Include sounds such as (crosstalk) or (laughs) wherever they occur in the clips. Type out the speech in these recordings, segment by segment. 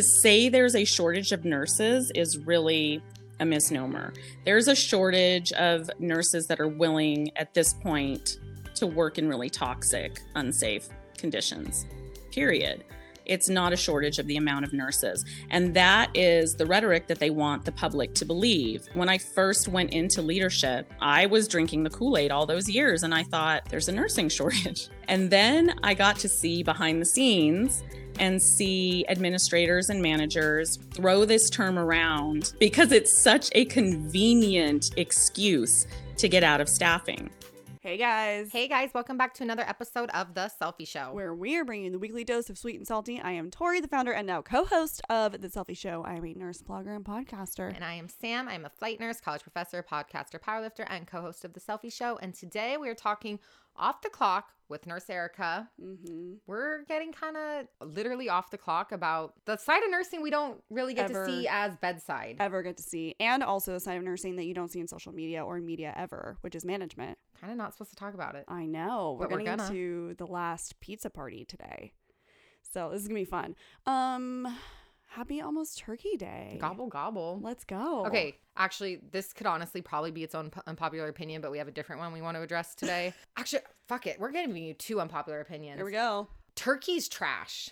to say there's a shortage of nurses is really a misnomer. There's a shortage of nurses that are willing at this point to work in really toxic, unsafe conditions, period. It's not a shortage of the amount of nurses. And that is the rhetoric that they want the public to believe. When I first went into leadership, I was drinking the Kool Aid all those years and I thought there's a nursing (laughs) shortage. And then I got to see behind the scenes and see administrators and managers throw this term around because it's such a convenient excuse to get out of staffing. Hey guys. Hey guys, welcome back to another episode of The Cellfie Show. Where we are bringing you the weekly dose of sweet and salty. I am Tori, the founder and now co host of The Cellfie Show. I am a nurse, blogger, and podcaster. And I am Sam. I'm a flight nurse, college professor, podcaster, powerlifter, and co host of The Cellfie Show. And today we are talking off the clock with Nurse Erica. Mm-hmm. We're getting kind of literally off the clock about the side of nursing we don't really get Ever. to see as bedside. Ever get to see, and also the side of nursing that you don't see in social media or media ever, which is management. Kind of not supposed to talk about it. I know. We're we're getting into the last pizza party today. So this is gonna be fun. Um happy almost turkey day. Gobble, gobble. Let's go. Okay, actually, this could honestly probably be its own unpopular opinion, but we have a different one we want to address today. (laughs) actually, fuck it. We're giving you two unpopular opinions. Here we go. Turkey's trash.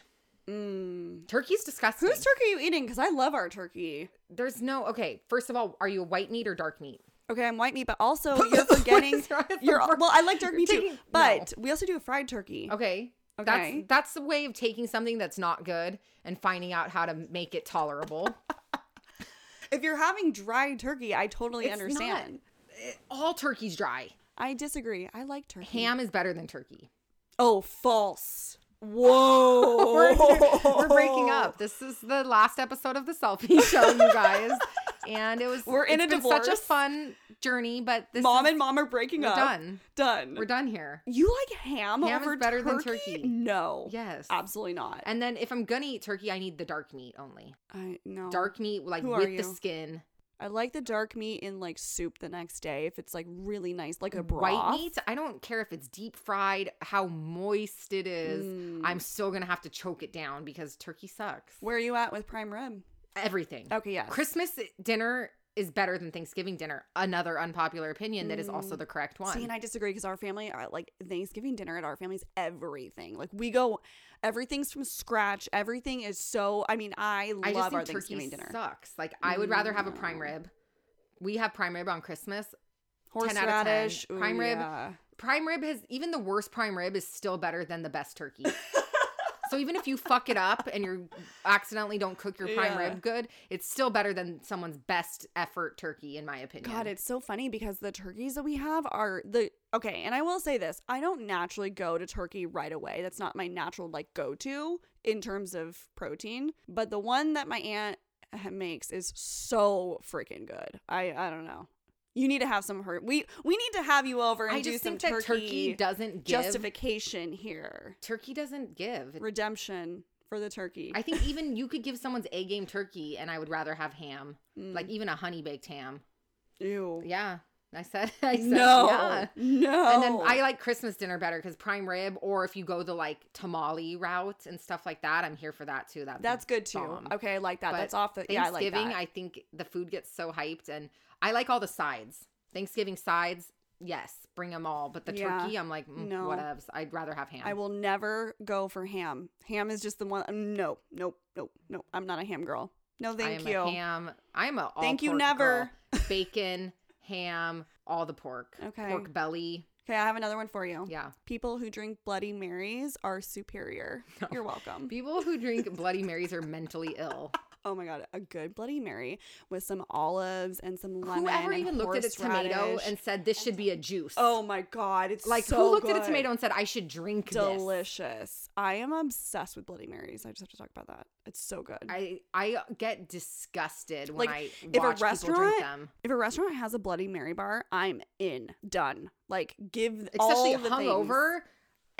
Mm. Turkey's disgusting. Whose turkey are you eating? Because I love our turkey. There's no okay. First of all, are you a white meat or dark meat? Okay, I'm white meat, but also (laughs) you're forgetting. What is wrong with the You're well. I like dark meat too, taking- but we also do a fried turkey. Okay. Okay. That's that's the way of taking something that's not good and finding out how to make it tolerable. (laughs) If you're having dried turkey, I totally It's not. understand. all turkey's dry. I disagree. I like turkey. Ham is better than turkey. Oh, false. Whoa. We're, (laughs) we're breaking up. This is the last episode of the Cellfie (laughs) show, you guys. And it was We're in a been such a fun journey, but this Mom is, and mom are breaking up. done. Done. We're done here. You like ham, Ham is over better than turkey? turkey. No. Yes. Absolutely not. And then if I'm gonna eat turkey, I need the dark meat only. I no. Dark meat, like Who with the skin. I like the dark meat in like soup the next day if it's like really nice, like a broth. White meat, I don't care if it's deep fried, how moist it is. Mm. I'm still gonna have to choke it down because turkey sucks. Where are you at with prime rib? Everything. Okay, yeah. Christmas dinner is better than Thanksgiving dinner. Another unpopular opinion that is also Mm. the correct one. See, and I disagree because our family, uh, like Thanksgiving dinner at our family's everything. Like we go, everything's from scratch. Everything is so. I mean, I I love just our Thanksgiving dinner. sucks. Like I would rather have a prime rib. We have prime rib on Christmas. Horseradish, 10 out of 10. ooh, Prime rib. yeah. Prime rib has even the worst prime rib is still better than the best turkey. (laughs) so even if you fuck it up and you accidentally don't cook your prime Yeah. rib good, it's still better than someone's best effort turkey in my opinion. God, it's so funny because the turkeys that we have are the okay. And I will say this: I don't naturally go to turkey right away. That's not my natural like go to in terms of protein. But the one that my aunt makes is so freaking good. I I don't know. You need to have some her. We we need to have you over and I do just some think that turkey, turkey doesn't give. justification here. turkey doesn't give. Redemption for the turkey. I think (laughs) even you could give someone's A game turkey, and I would rather have ham, Mm. like even a honey baked ham. Ew. Yeah, I said. (laughs) I said no. Yeah. No. And then I like Christmas dinner better because prime rib, or if you go the like tamale route and stuff like that, I'm here for that too. That's That's good too. bomb. Okay, I like that. But That's off the. Yeah, I like Thanksgiving. I think the food gets so hyped, and I like all the sides. Thanksgiving sides, yes, bring them all. But the Yeah. turkey, I'm like, mm, No. whatevs. I'd rather have ham. I will never go for ham. Ham is just the one. No, nope, nope, nope. I'm not a ham girl. No, I thank am you. a ham. I'm a all Thank you, never. girl. Bacon, ham, all the pork. Okay. Pork belly. Okay, I have another one for you. Yeah. People who drink Bloody Marys are superior. (laughs) You're welcome. People who drink Bloody Marys are mentally ill. Oh my god, a good Bloody Mary with some olives and some lemon. Whoever even looked at a tomato and said this should be a juice? Oh my god, it's like so who looked at a tomato and said I should drink this? Delicious. I am obsessed with Bloody Marys. I just have to talk about that. It's so good. I I get disgusted when Like, I if a watch people restaurant- drink them, if a restaurant has a Bloody Mary bar, I'm in. Done. Like give especially all the hungover.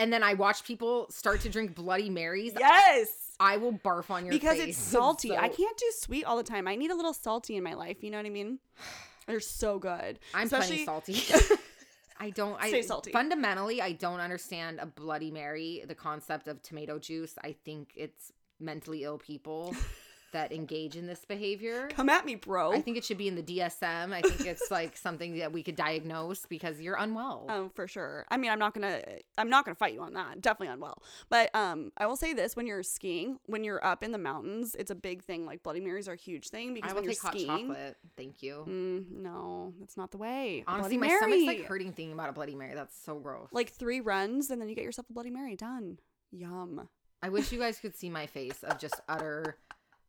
And then I watch people start to drink Bloody Marys. Yes. I will barf on your face. because face. it's salty. I can't do sweet all the time. I need a little salty in my life. You know what I mean? (sighs) They're so good. I'm Especially- plenty salty. (laughs) I don't. I Stay salty. fundamentally I don't understand a Bloody Mary. The concept of tomato juice. I think it's mentally ill people. (laughs) that engage in this behavior. Come at me, bro. I think it should be in the DSM. I think it's like (laughs) something that we could diagnose because you're unwell. Um, for sure. I mean, I'm not gonna, I'm not gonna fight you on that. Definitely unwell. But um, I will say this: when you're skiing, when you're up in the mountains, it's a big thing. Like Bloody Marys are a huge thing because I when you're skiing, chocolate. Thank you. mm, no, that's not the way. Honestly, Bloody my stomach's like hurting thinking about a Bloody Mary. That's so gross. Like three runs, and then you get yourself a Bloody Mary. Done. Yum. I wish you guys could see my face of just utter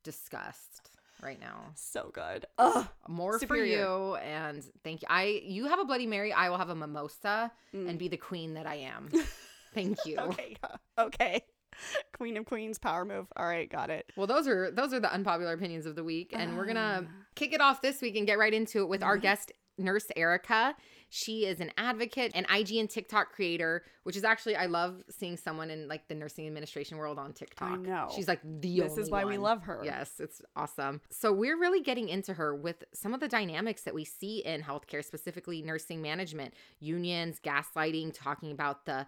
disgust right now. So good. Ugh. More Superior. for you, and thank you. I you have a Bloody Mary. I will have a mimosa Mm. and be the queen that I am. (laughs) thank you. Okay. (laughs) Okay. Queen of Queens power move. All right, got it. Well, those are those are the unpopular opinions of the week, and we're gonna Ah. kick it off this week and get right into it with our Mhm. guest nurse Erica. She is an advocate, an IG and TikTok creator, which is actually I love seeing someone in like the nursing administration world on TikTok. know. she's like the. This is why we love her. Yes, it's awesome. So we're really getting into her with some of the dynamics that we see in healthcare, specifically nursing management, unions, gaslighting, talking about the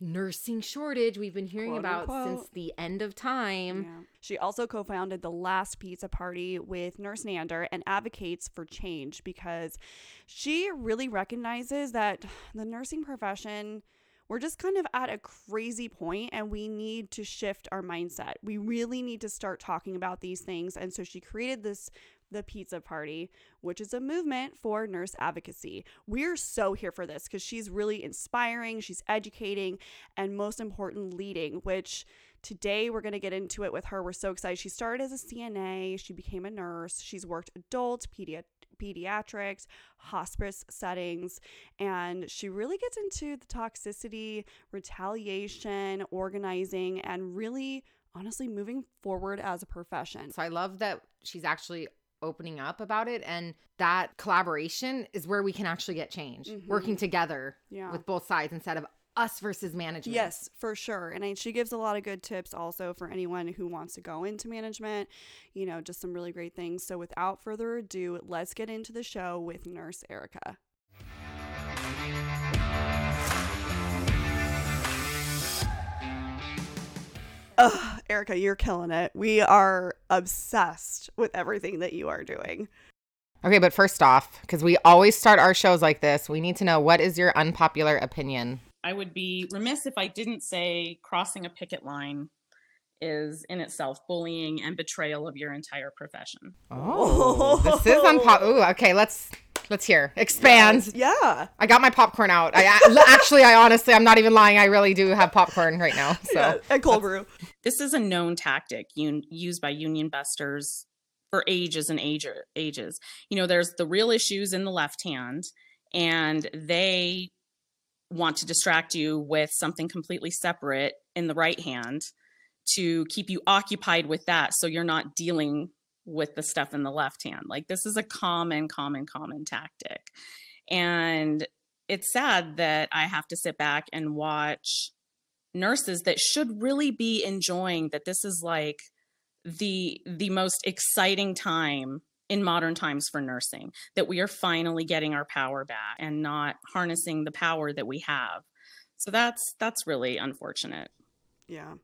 nursing shortage we've been hearing Quote, about unquote. since the end of time. Yeah. She also co founded the Last Pizza Party with Nurse Nander and advocates for change because she really recognizes that the nursing profession. We're just kind of at a crazy point and we need to shift our mindset. We really need to start talking about these things. And so she created this, the Pizza Party, which is a movement for nurse advocacy. We're so here for this because she's really inspiring, she's educating, and most important, leading, which Today, we're going to get into it with her. We're so excited. She started as a CNA, she became a nurse, she's worked adult, pedi- pediatrics, hospice settings, and she really gets into the toxicity, retaliation, organizing, and really, honestly, moving forward as a profession. So I love that she's actually opening up about it and that collaboration is where we can actually get change. Mhm. Working together Yeah. with both sides instead of us versus management. Yes, for sure. And I, she gives a lot of good tips also for anyone who wants to go into management, you know, just some really great things. So without further ado, let's get into the show with Nurse Erica. Ugh, Erica, you're killing it. We are obsessed with everything that you are doing. Okay, but first off, because we always start our shows like this, we need to know what is your unpopular opinion? I would be remiss if I didn't say crossing a picket line is in itself bullying and betrayal of your entire profession. Oh, this is unpop. (laughs) Ooh, okay, let's let's hear. Expand. Yeah. I got my popcorn out. I I- actually, I honestly, I'm not even lying. I really do have popcorn right now. So (laughs) yeah. And cold brew. This is a known tactic un- used by union busters for ages and age- ages. You know, there's the real issues in the left hand, and they want to distract you with something completely separate in the right hand to keep you occupied with that so you're not dealing with the stuff in the left hand. Like, this is a common, common, common tactic. And it's sad that I have to sit back and watch nurses that should really be enjoying that this is like the the most exciting time in modern times for nursing that we are finally getting our power back and not harnessing the power that we have so that's that's really unfortunate Yeah.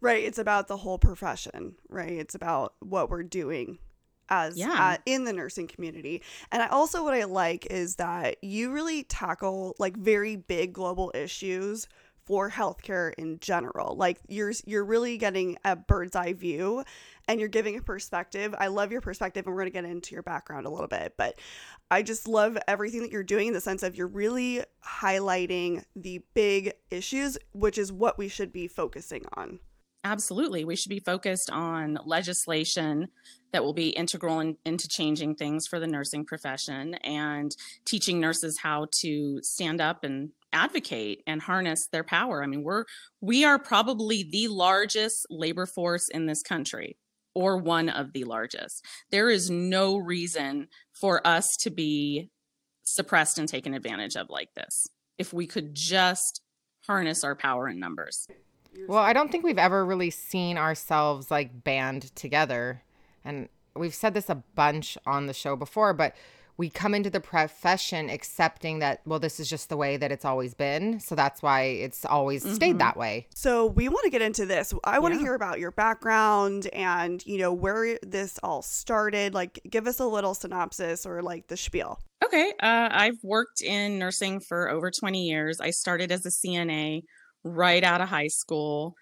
Right. It's about the whole profession, right? It's about what we're doing as Yeah. uh, in the nursing community. And I also what I like is that you really tackle like very big global issues for healthcare in general. Like you're you're really getting a bird's eye view and you're giving a perspective. I love your perspective and we're going to get into your background a little bit, but I just love everything that you're doing in the sense of you're really highlighting the big issues, which is what we should be focusing on. absolutely we should be focused on legislation that will be integral in, into changing things for the nursing profession and teaching nurses how to stand up and advocate and harness their power i mean we're we are probably the largest labor force in this country or one of the largest there is no reason for us to be suppressed and taken advantage of like this if we could just harness our power in numbers Well, I don't think we've ever really seen ourselves like band together. And we've said this a bunch on the show before, but we come into the profession accepting that well this is just the way that it's always been. So that's why it's always mm-hmm. stayed that way. So we want to get into this. I want to yeah. hear about your background and you know where this all started. Like give us a little synopsis or like the spiel. Okay uh, i've worked in nursing for over 20 years. I started as a cna right out of high school.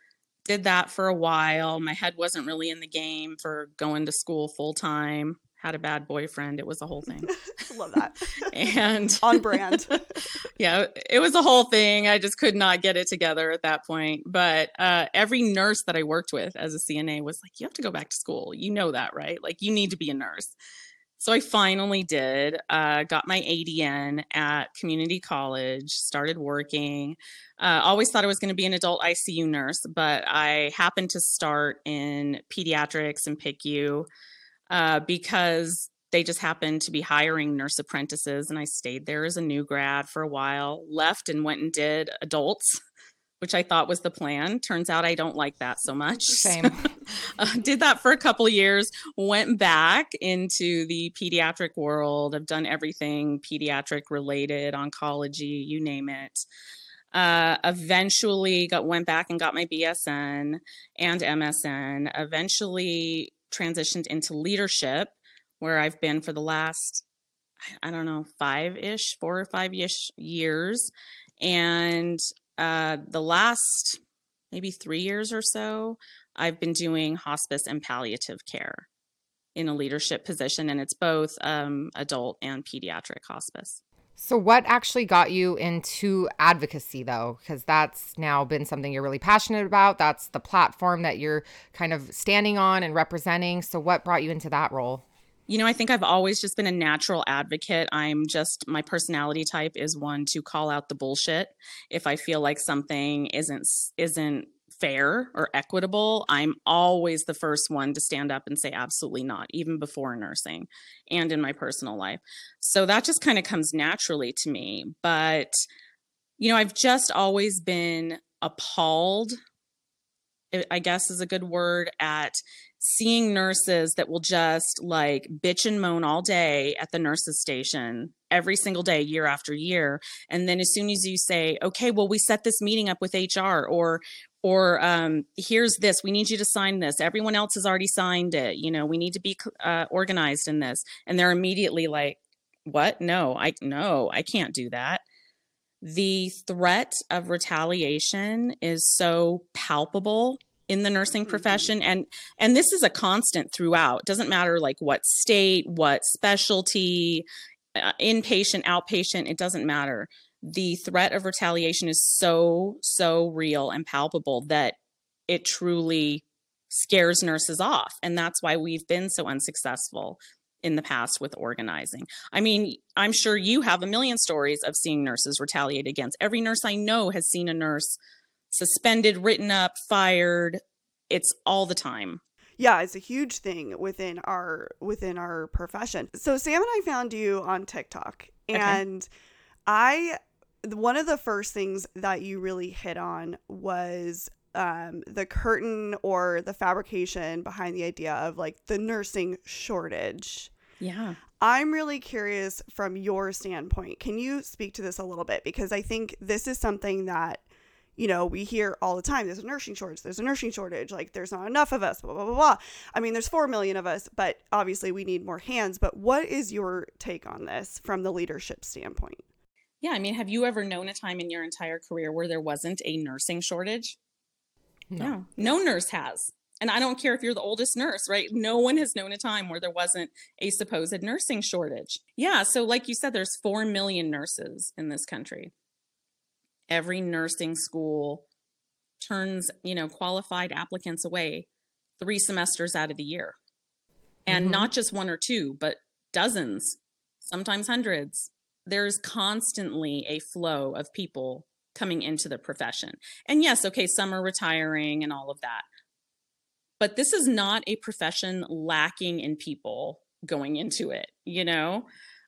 Did that for a while. My head wasn't really in the game for going to school full time had a bad boyfriend. It was a whole (laughs) thing. I love that. (laughs) and (laughs) on brand. yeah, it was a whole thing. I just could not get it together at that point. But uh, every nurse that I worked with as a CNA was like, you have to go back to school. You know that, right? Like, you need to be a nurse. So I finally did, uh, got my ADN at community college, started working. Uh, always thought I was going to be an adult ICU nurse, but I happened to start in pediatrics and PICU uh, because they just happened to be hiring nurse apprentices. And I stayed there as a new grad for a while, left and went and did adults, which I thought was the plan. Turns out I don't like that so much. (laughs) Same. uh, did that for a couple years, went back into the pediatric world. I've done everything pediatric related, oncology, you name it. Uh, eventually got went back and got my BSN and MSN. Eventually transitioned into leadership, where I've been for the last, I don't know, five ish, four or five ish years. And uh, the last maybe three years or so, I've been doing hospice and palliative care in a leadership position, and it's both um, adult and pediatric hospice. So, what actually got you into advocacy, though? Because that's now been something you're really passionate about. That's the platform that you're kind of standing on and representing. So, what brought you into that role? You know, I think I've always just been a natural advocate. I'm just, my personality type is one to call out the bullshit. If I feel like something isn't, isn't fair or equitable, I'm always the first one to stand up and say, absolutely not, even before nursing and in my personal life. So that just kind of comes naturally to me. But, you know, I've just always been appalled, I guess is a good word, at seeing nurses that will just like bitch and moan all day at the nurses station every single day year after year and then as soon as you say okay well we set this meeting up with hr or or um, here's this we need you to sign this. Everyone else has already signed it. You know we need to be uh, organized in this. And they're immediately like what? No i no i can't do that. The threat of retaliation is so palpable in the nursing mm-hmm. profession and and this is a constant throughout. Doesn't matter like what state what specialty uh, inpatient outpatient it doesn't matter the threat of retaliation is so, so real and palpable that it truly scares nurses off. And that's why we've been so unsuccessful in the past with organizing. I mean, I'm sure you have a million stories of seeing nurses retaliate against. Every nurse I know has seen a nurse suspended, written up, fired. It's all the time. Yeah, it's a huge thing within our within our profession. So Sam and I found you on TikTok and okay. I one of the first things that you really hit on was um, the curtain or the fabrication behind the idea of like the nursing shortage. Yeah. I'm really curious from your standpoint. Can you speak to this a little bit? Because I think this is something that, you know, we hear all the time. There's a nursing shortage. There's a nursing shortage. Like, there's not enough of us, blah, blah, blah, blah. I mean, there's 4 million of us, but obviously we need more hands. But what is your take on this from the leadership standpoint? Yeah, I mean, have you ever known a time in your entire career where there wasn't a nursing shortage? No. No, no nurse has. And I don't care if you're the oldest nurse, right? No one has known a time where there wasn't a supposed nursing shortage. Yeah, so like you said, there's 4 million nurses in this country. Every nursing school turns, you know, qualified applicants away three semesters out of the year. And mm-hmm. not just one or two, but dozens, sometimes hundreds there's constantly a flow of people coming into the profession. And yes, okay, some are retiring and all of that. But this is not a profession lacking in people going into it, you know?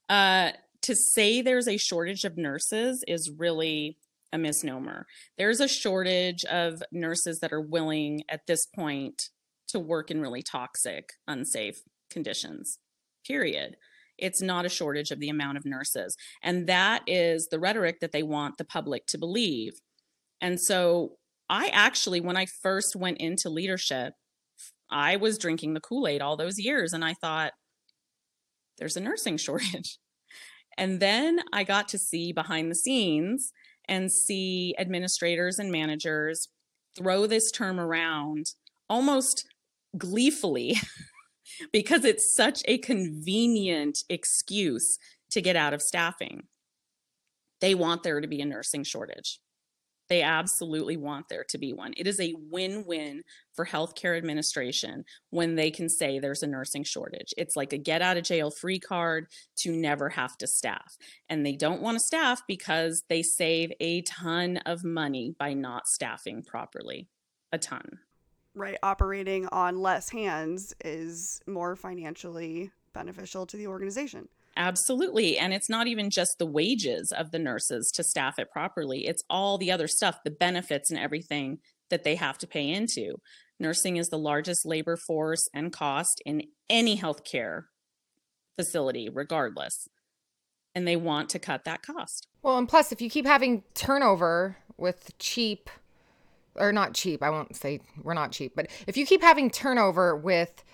Uh, to say there's a shortage of nurses is really a misnomer. There's a shortage of nurses that are willing at this point to work in really toxic, unsafe conditions, period It's not a shortage of the amount of nurses. And that is the rhetoric that they want the public to believe. And so I actually, when I first went into leadership, I was drinking the Kool Aid all those years and I thought, there's a nursing (laughs) shortage. And then I got to see behind the scenes and see administrators and managers throw this term around almost gleefully (laughs) because it's such a convenient excuse to get out of staffing. They want there to be a nursing shortage. They absolutely want there to be one. It is a win win for healthcare administration when they can say there's a nursing shortage. It's like a get out of jail free card to never have to staff. And they don't want to staff because they save a ton of money by not staffing properly. A ton. Right. Operating on less hands is more financially beneficial to the organization. Absolutely. And it's not even just the wages of the nurses to staff it properly, it's all the other stuff, the benefits and everything that they have to pay into. Nursing is the largest labor force and cost in any healthcare facility, regardless. And they want to cut that cost. Well, and plus, if you keep having turnover with cheap, or not cheap, I won't say we're not cheap, but if you keep having turnover with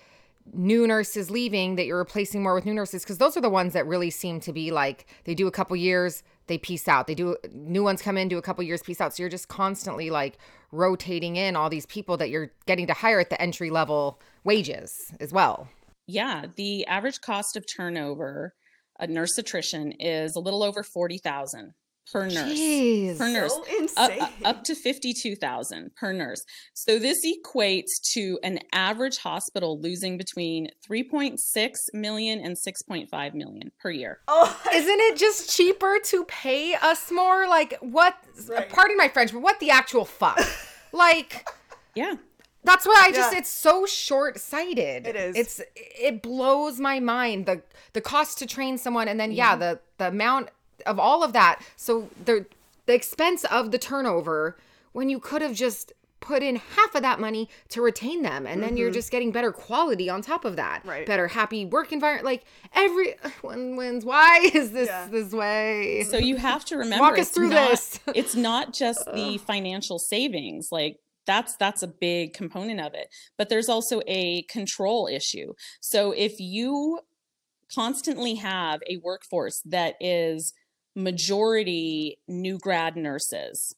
new nurses leaving that you're replacing more with new nurses because those are the ones that really seem to be like they do a couple years they piece out. They do new ones come in do a couple years piece out. So you're just constantly like rotating in all these people that you're getting to hire at the entry level wages as well. Yeah the average cost of turnover a nurse attrition is a little over 40,000 per nurse Jeez. per nurse So up, insane. up to 52,000 per nurse. So this equates to an average hospital losing between 3.6 million and 6.5 million per year. oh, (laughs) isn't it just cheaper to pay us more like what Right. pardon my french but what the actual fuck (laughs) like Yeah. That's why I just Yeah. it's so short-sighted. It is. It's it blows my mind the the cost to train someone and then mm-hmm. yeah, the the amount of all of that. So the the expense of the turnover when you could have just put in half of that money to retain them and then you're just getting better quality on top of that. Mm-hmm. Right. Better happy work environment like everyone (laughs) wins. Why is this Yeah. this way? So you have to (laughs) remember Walk us through not, this. (laughs) it's not just the financial savings. Like that's that's a big component of it. But there's also a control issue. So if you constantly have a workforce that is majority new grad nurses.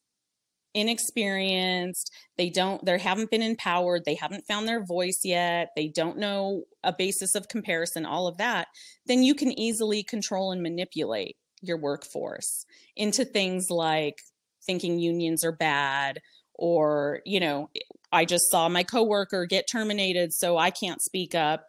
Inexperienced they don't they haven't been empowered they haven't found their voice yet they don't know a basis of comparison all of that then you can easily control and manipulate your workforce into things like thinking unions are bad or you know i just saw my coworker get terminated so i can't speak up.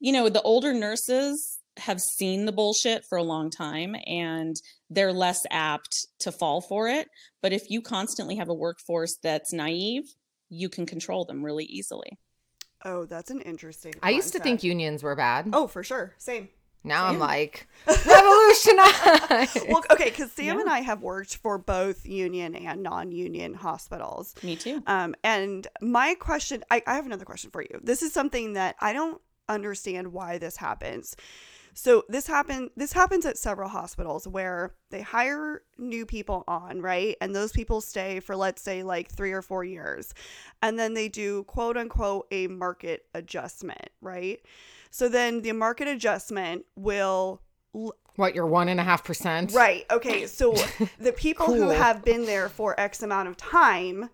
You know the older nurses have seen the bullshit for a long time and they're less apt to fall for it but if you constantly have a workforce that's naive you can control them really easily oh, that's an interesting. I used to think unions were bad. Oh, for sure. Same. now I'm like (laughs) revolutionize. Well, okay, because Sam Yeah. and I have worked for both union and non-union hospitals. me too Um, and my question, I, I have another question for you. This is something that I don't understand why this happens. So this happen this happens at several hospitals where they hire new people on, right? And those people stay for let's say like 3 or 4 years. And then they do quote unquote a market adjustment, right? So then the market adjustment will what your one and a half percent? Right. Okay. So (laughs) the people who have been there for X amount of time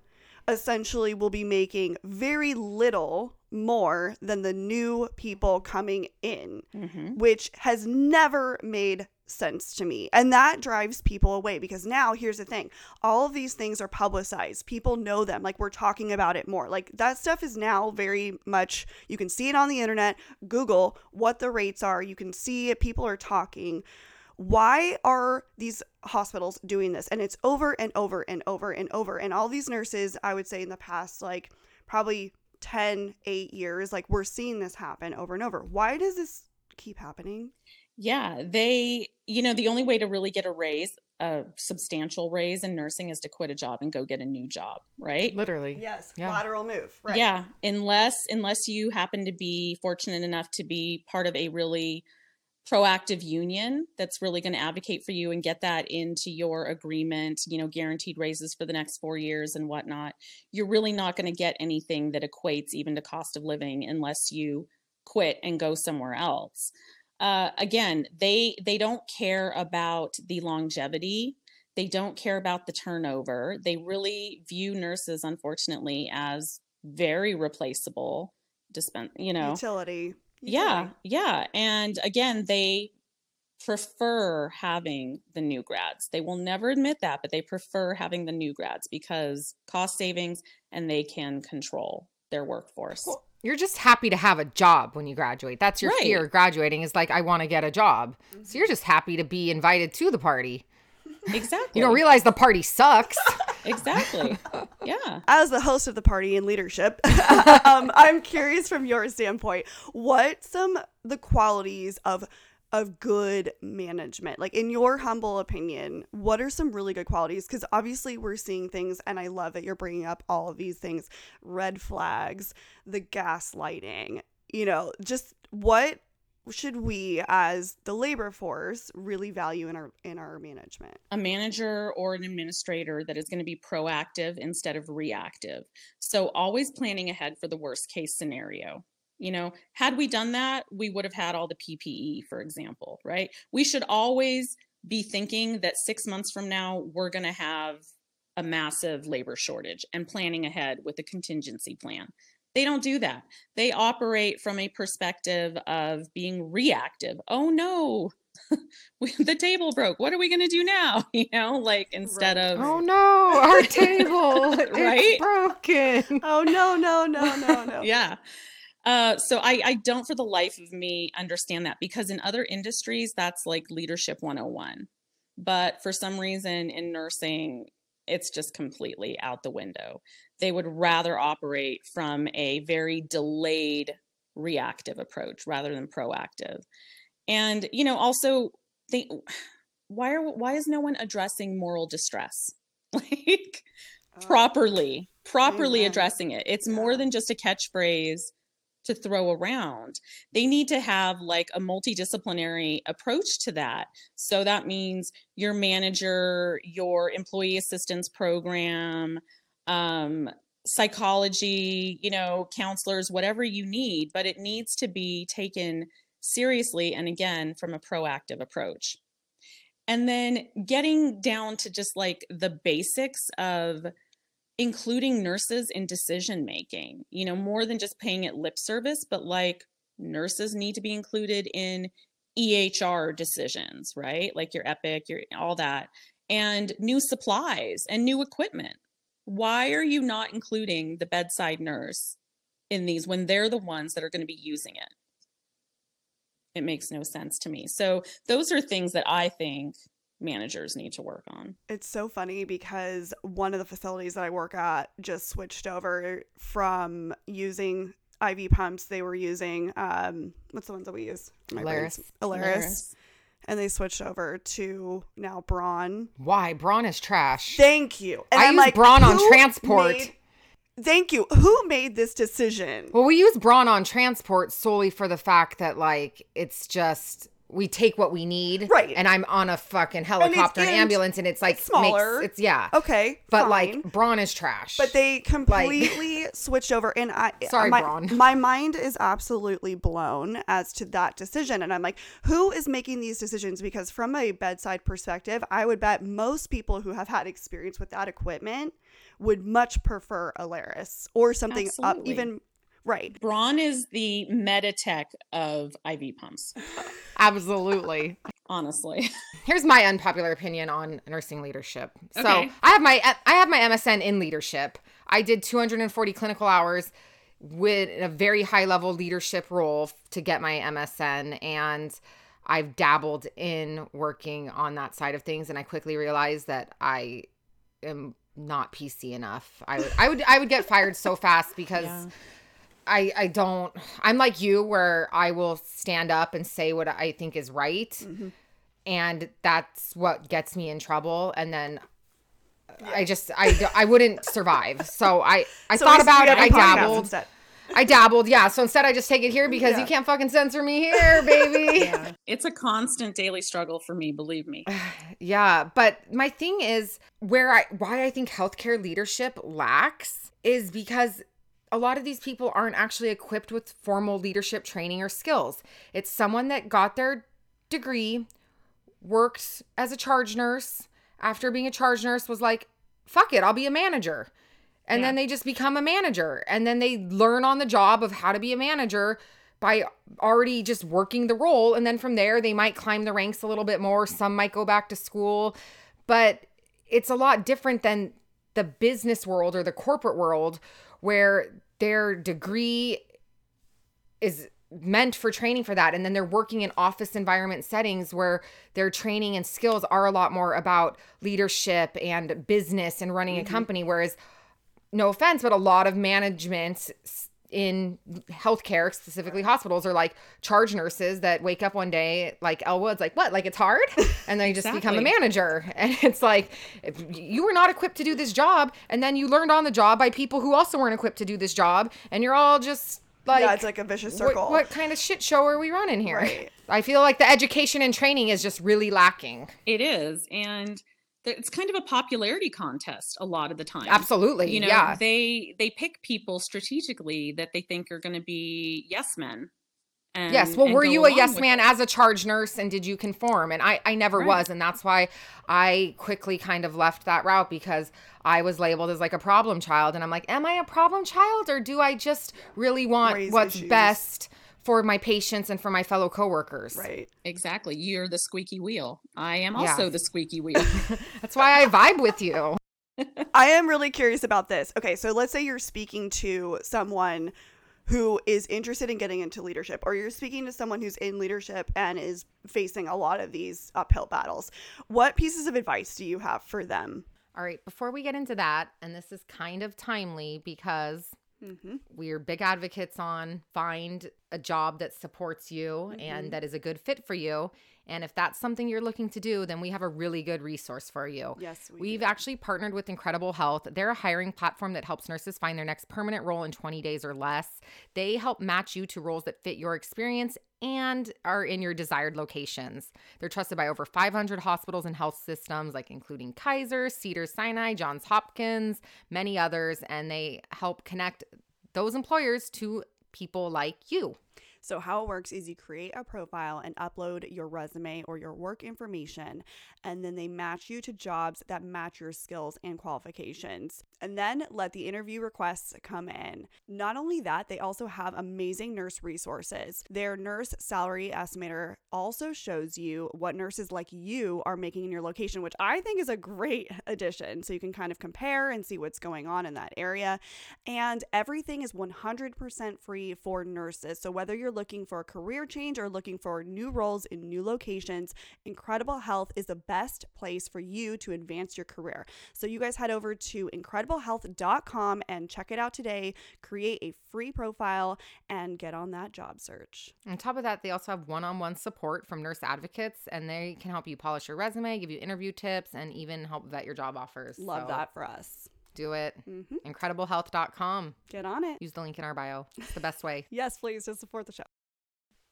essentially will be making very little more than the new people coming in, hmm which has never made sense to me. And that drives people away because now here's the thing all of these things are publicized. People know them. Like we're talking about it more. Like that stuff is now very much, you can see it on the internet. Google what the rates are. You can see it. People are talking why are these hospitals doing this and it's over and over and over and over and all these nurses i would say in the past like probably 10 8 years like we're seeing this happen over and over why does this keep happening Yeah, they, you know, the only way to really get a raise, a substantial raise in nursing is to quit a job and go get a new job, right? Literally. yes Yeah. lateral move right Yeah, unless unless you happen to be fortunate enough to be part of a really proactive union that's really going to advocate for you and get that into your agreement, you know, guaranteed raises for the next four years and whatnot, you're really not going to get anything that equates even to cost of living unless you quit and go somewhere else. Uh, again, they they don't care about the longevity. They don't care about the turnover. They really view nurses, unfortunately, as very replaceable. Dispense, you know, Utility. Yeah, yeah. And again, they prefer having the new grads. They will never admit that, but they prefer having the new grads because cost savings and they can control their workforce. Well, You're just happy to have a job when you graduate. That's your Right. fear graduating is like, I want to get a job. So mm-hmm. you're just happy to be invited to the party. Exactly. You don't realize the party sucks. (laughs) exactly. Yeah. (laughs) As the host of the party in leadership, (laughs) um, I'm curious from your standpoint, what some the qualities of of good management like in your humble opinion what are some really good qualities because obviously we're seeing things and i love that you're bringing up all of these things red flags the gaslighting you know just what should we as the labor force really value in our in our management a manager or an administrator that is going to be proactive instead of reactive. So always planning ahead for the worst case scenario. You know, had we done that, we would have had all the PPE, for example, right? We should always be thinking that six months from now, we're going to have a massive labor shortage and planning ahead with a contingency plan. They don't do that. They operate from a perspective of being reactive. Oh no, (laughs) the table broke. What are we going to do now? (laughs) You know, like instead Right. of oh no, our table (laughs) Right? it's broken. oh no no no no no yeah. Uh, so I, I don't for the life of me understand that because in other industries that's like leadership 101 but for some reason in nursing it's just completely out the window. They would rather operate from a very delayed reactive approach rather than proactive. And you know also they why are why is no one addressing moral distress? (laughs) Like Oh. properly properly Amen. addressing it. It's more than just a catchphrase to throw around. They need to have like a multidisciplinary approach to that. So that means your manager your employee assistance program um psychology you know counselors whatever you need but it needs to be taken seriously and again from a proactive approach. And then getting down to just like the basics of including nurses in decision making you know more than just paying it lip service but like nurses need to be included in ehr decisions right? Like your epic your all that and new supplies and new equipment. Why are you not including the bedside nurse in these when they're the ones that are going to be using it? It makes no sense to me. So those are things that i think managers need to work on It's so funny because one of the facilities that I work at just switched over from using IV pumps. They were using um, what's the ones that we use? My brain's- Alaris. Alaris. And they switched over to now Braun. Why? Braun is trash. Thank you. And I I'm use like, Braun on transport. made- thank you. Who made this decision? Well, we use Braun on transport solely for the fact that like it's just we take what we need, Right. And I'm on a fucking helicopter and, and ambulance, and it's like smaller. Makes, it's yeah, Okay, but fine. like Braun is trash. But they completely (laughs) switched over, and I Sorry, my, Braun. my mind is absolutely blown as to that decision. And I'm like, who is making these decisions? Because from a bedside perspective, I would bet most people who have had experience with that equipment would much prefer Alaris or something up even right. Braun is the Meditech of IV pumps, (laughs) absolutely. honestly. (laughs) Here's my unpopular opinion on nursing leadership. So Okay. I have my I have my MSN in leadership. I did 240 clinical hours with a very high level leadership role to get my MSN and I've dabbled in working on that side of things and I quickly realized that I am not PC enough. I would I would I would get fired so fast (laughs) because Yeah. I I don't I'm like you where I will stand up and say what I think is right Mhm. and that's what gets me in trouble and then I just I I wouldn't survive. So I I So thought about it, have a I podcast dabbled. I dabbled, yeah. So instead, I just take it here because Yeah. you can't fucking censor me here, baby. (laughs) Yeah. It's a constant daily struggle for me, believe me. (sighs) Yeah, but my thing is where I why I think healthcare leadership lacks is because a lot of these people aren't actually equipped with formal leadership training or skills. It's someone that got their degree, worked as a charge nurse, after being a charge nurse was like, "Fuck it, I'll be a manager." And then they just become a manager. And then they learn on the job of how to be a manager by already just working the role. And then from there they might climb the ranks a little bit more. Some might go back to school. But it's a lot different than the business world or the corporate world where their degree is meant for training for that. And then they're working in office environment settings where their training and skills are a lot more about leadership and business and running a mm-hmm. company. Whereas no offense but a lot of management in healthcare specifically hospitals are like charge nurses that wake up one day like Elle Woods like what like it's hard (laughs) and they just become a manager and it's like if you were not equipped to do this job and then you learned on the job by people who also weren't equipped to do this job and you're all just like yeah, it's like a vicious circle. what kind of shit show are we running here? Right. I feel like the education and training is just really lacking. It is. And it's kind of a popularity contest a lot of the time. Absolutely. You know, yeah. they they pick people strategically that they think are going to be yes men. And, yes. Well, were you a yes man it. as a charge nurse and did you conform? And I, I never Right. was. And that's why I quickly kind of left that route because I was labeled as like a problem child. And I'm like, am I a problem child or do I just really want Raise what's issues. best for my patients and for my fellow coworkers? right. Exactly. You're the squeaky wheel. I am Yeah. also the squeaky wheel. (laughs) That's why I vibe with you. (laughs) I am really curious about this. Okay, so let's say you're speaking to someone who is interested in getting into leadership, or you're speaking to someone who's in leadership and is facing a lot of these uphill battles. What pieces of advice do you have for them? All right. Before we get into that, and this is kind of timely because Mm-hmm. we're big advocates on find a job that supports you Mhm. and that is a good fit for you and if that's something you're looking to do then we have a really good resource for you Yes, we We've do. actually partnered with Incredible Health. They're a hiring platform that helps nurses find their next permanent role in 20 days or less. They help match you to roles that fit your experience and are in your desired locations. They're trusted by over 500 hospitals and health systems, like including Kaiser, Cedar Sinai, Johns Hopkins, many others, and they help connect those employers to people like you. So, how it works is you create a profile and upload your resume or your work information, and then they match you to jobs that match your skills and qualifications. And then let the interview requests come in. Not only that, they also have amazing nurse resources. Their nurse salary estimator also shows you what nurses like you are making in your location, which I think is a great (laughs) addition. So, you can kind of compare and see what's going on in that area. And everything is 100% free for nurses. So, whether you're looking for a career change or looking for new roles in new locations, Incredible Health is the best place for you to advance your career. So, you guys head over to incrediblehealth.com and check it out today. Create a free profile and get on that job search. On top of that, they also have one on one support from nurse advocates, and they can help you polish your resume, give you interview tips, and even help vet your job offers. Love So that for us. Do it. hmm Incrediblehealth.com. Get on it. Use the link in our bio. It's the best way. (laughs) Yes, please, to support the show.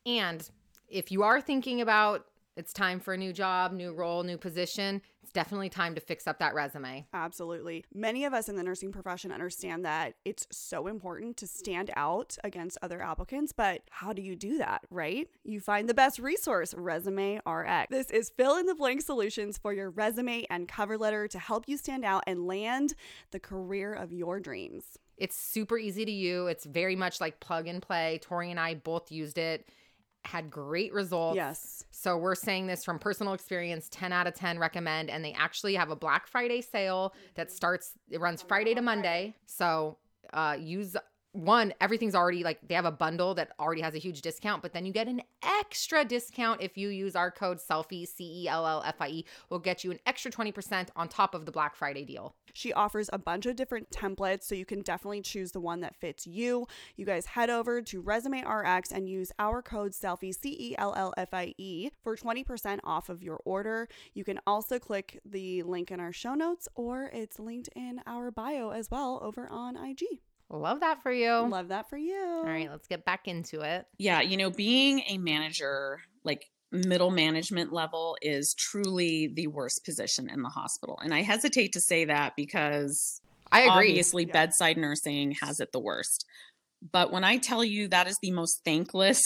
And if you are thinking about it's time for a new job, new role, new position, it's definitely time to fix up that resume. Absolutely. Many of us in the nursing profession understand that it's so important to stand out against other applicants, but how do you do that, right? You find the best resource, Resume RX. This is fill in the blank solutions for your resume and cover letter to help you stand out and land the career of your dreams. It's super easy to use. It's very much like plug and play. Tori and I both used it, had great results. Yes. So we're saying this from personal experience 10 out of 10 recommend. And they actually have a Black Friday sale that starts, it runs Friday to Monday. So uh, use one, everything's already like they have a bundle that already has a huge discount, but then you get an extra discount if you use our code CELLFIE, C E L L F I E, will get you an extra 20% on top of the Black Friday deal. She offers a bunch of different templates, so you can definitely choose the one that fits you. You guys head over to Resume RX and use our code CELLFIE, C E L L F I E, for 20% off of your order. You can also click the link in our show notes, or it's linked in our bio as well over on IG. Love that for you. Love that for you. All right, let's get back into it. Yeah, you know, being a manager, like middle management level, is truly the worst position in the hospital. And I hesitate to say that because I agree. obviously Yeah. bedside nursing has it the worst. But when I tell you that is the most thankless,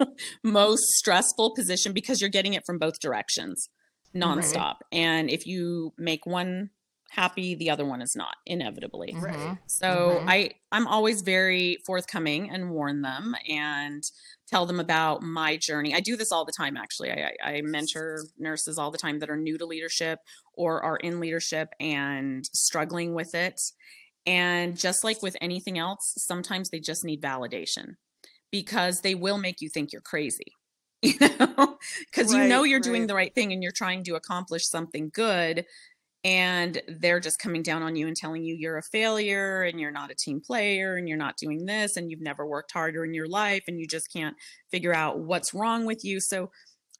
(laughs) most stressful position because you're getting it from both directions nonstop. And if you make one happy, the other one is not, inevitably. Right. Mhm. So Mhm. I I'm always very forthcoming and warn them and tell them about my journey. I do this all the time actually. I, I I mentor nurses all the time that are new to leadership or are in leadership and struggling with it. And just like with anything else, sometimes they just need validation because they will make you think you're crazy. (laughs) You know, because you know you're doing the right thing and you're trying to accomplish something good and they're just coming down on you and telling you you're a failure and you're not a team player and you're not doing this and you've never worked harder in your life and you just can't figure out what's wrong with you. So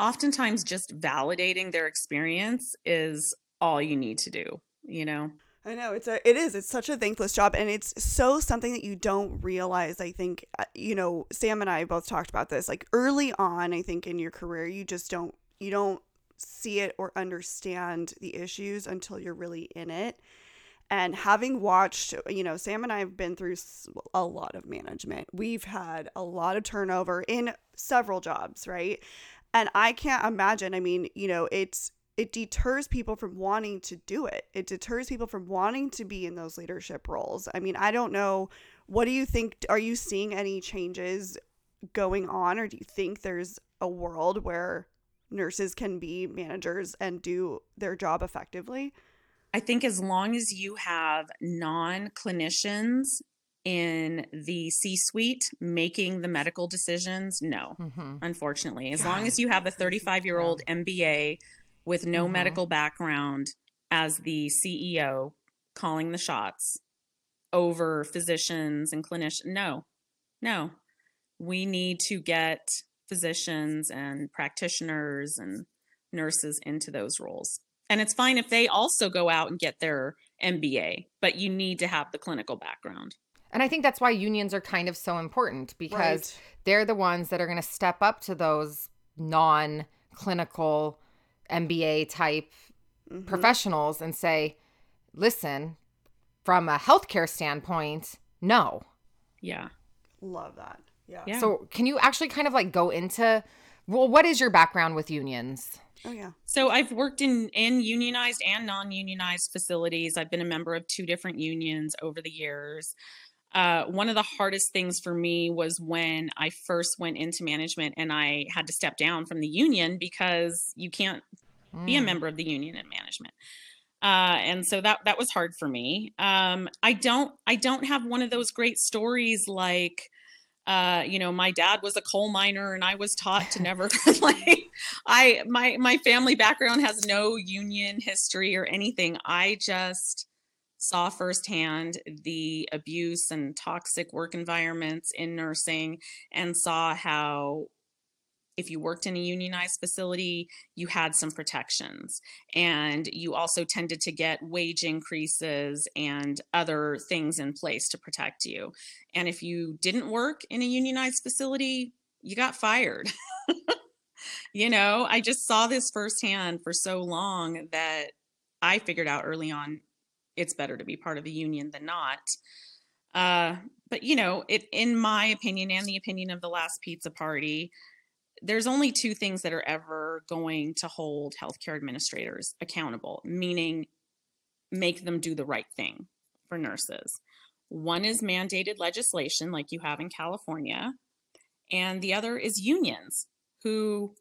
oftentimes just validating their experience is all you need to do, you know. I know it's a it is it's such a thankless job and it's so something that you don't realize I think uh, you know Sam and I both talked about this like early on I think in your career you just don't you don't see it or understand the issues until you're really in it and having watched you know Sam and I have been through a lot of management we've had a lot of turnover in several jobs right and I can't imagine I mean you know it's it deters people from wanting to do it. It deters people from wanting to be in those leadership roles. I mean, I don't know. What do you think? Are you seeing any changes going on, or do you think there's a world where nurses can be managers and do their job effectively? I think as long as you have non clinicians in the C suite making the medical decisions, no. Mhm. unfortunately. As God, long as you have a 35 year old MBA with no Mhm. medical background as the CEO calling the shots over physicians and clinicians, no, no. We need to get physicians and practitioners and nurses into those roles. And it's fine if they also go out and get their MBA, but you need to have the clinical background. And I think that's why unions are kind of so important because Right. they're the ones that are going to step up to those non clinical MBA type Mhm. professionals and say, listen, from a healthcare standpoint, no. Yeah. Love that. Yeah. Yeah. So, can you actually kind of like go into, well, what is your background with unions? Oh yeah. So I've worked in in unionized and non-unionized facilities. I've been a member of two different unions over the years. Uh, one of the hardest things for me was when I first went into management and I had to step down from the union because you can't be a Mm. member of the union in management. Uh, and so that that was hard for me. Um, I don't I don't have one of those great stories like uh, you know, my dad was a coal miner and I was taught to (laughs) never (laughs) like I my my family background has no union history or anything. I just saw firsthand the abuse and toxic work environments in nursing and saw how if you worked in a unionized facility, you had some protections. And you also tended to get wage increases and other things in place to protect you. And if you didn't work in a unionized facility, you got fired. (laughs) you know, I just saw this firsthand for so long that I figured out early on it's better to be part of a union than not. Uh, but you know, it in my opinion and the opinion of the last pizza party, there's only two things that are ever going to hold healthcare administrators accountable, meaning make them do the right thing for nurses. One is mandated legislation, like you have in California, and the other is unions who,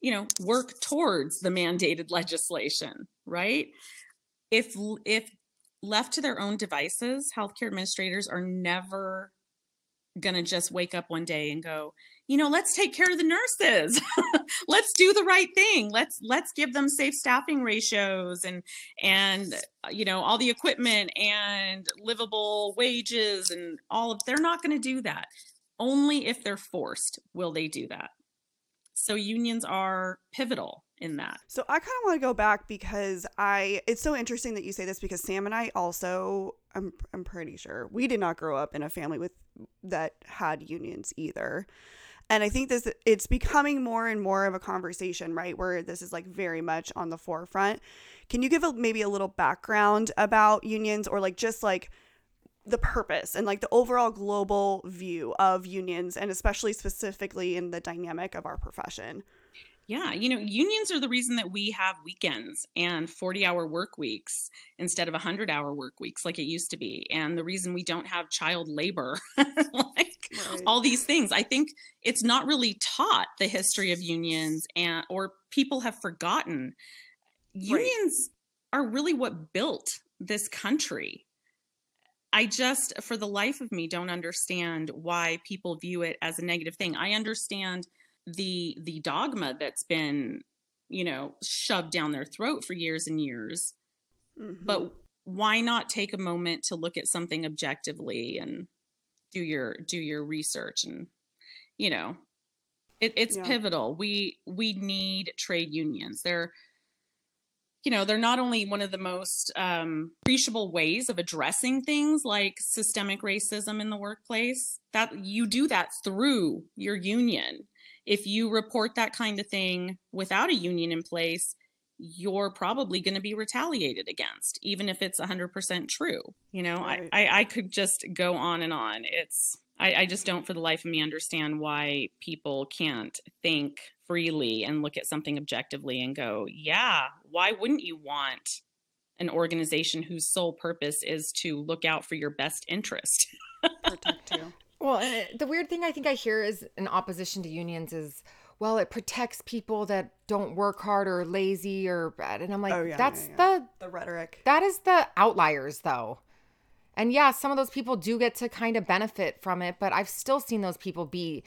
you know, work towards the mandated (laughs) legislation, right? If if left to their own devices, healthcare administrators are never going to just wake up one day and go, you know, let's take care of the nurses. (laughs) let's do the right thing. Let's let's give them safe staffing ratios and and uh, you know, all the equipment and livable wages and all of they're not going to do that. Only if they're forced will they do that. So unions are pivotal in that. So I kind of want to go back because I it's so interesting that you say this because Sam and I also I'm I'm pretty sure we did not grow up in a family with that had unions either. And I think this it's becoming more and more of a conversation, right? Where this is like very much on the forefront. Can you give a, maybe a little background about unions or like just like the purpose and like the overall global view of unions and especially specifically in the dynamic of our profession? Yeah, you know, unions are the reason that we have weekends and 40 hour work weeks instead of 100 hour work weeks like it used to be. And the reason we don't have child labor, (laughs) like right. all these things. I think it's not really taught the history of unions and or people have forgotten. Unions right. are really what built this country. I just for the life of me don't understand why people view it as a negative thing. I understand the the dogma that's been you know shoved down their throat for years and years mm-hmm. but why not take a moment to look at something objectively and do your do your research and you know it, it's yeah. pivotal. We we need trade unions. They're you know they're not only one of the most um, appreciable ways of addressing things like systemic racism in the workplace that you do that through your union. If you report that kind of thing without a union in place, you're probably going to be retaliated against, even if it's 100% true. You know, right. I, I, I, could just go on and on. It's, I, I just don't for the life of me understand why people can't think freely and look at something objectively and go, yeah, why wouldn't you want an organization whose sole purpose is to look out for your best interest? (laughs) Protect you. Well, uh, the weird thing I think I hear is in opposition to unions is, well, it protects people that don't work hard or lazy or bad. And I'm like, oh, yeah, that's yeah, yeah. the the rhetoric. That is the outliers though. And yeah, some of those people do get to kind of benefit from it, but I've still seen those people be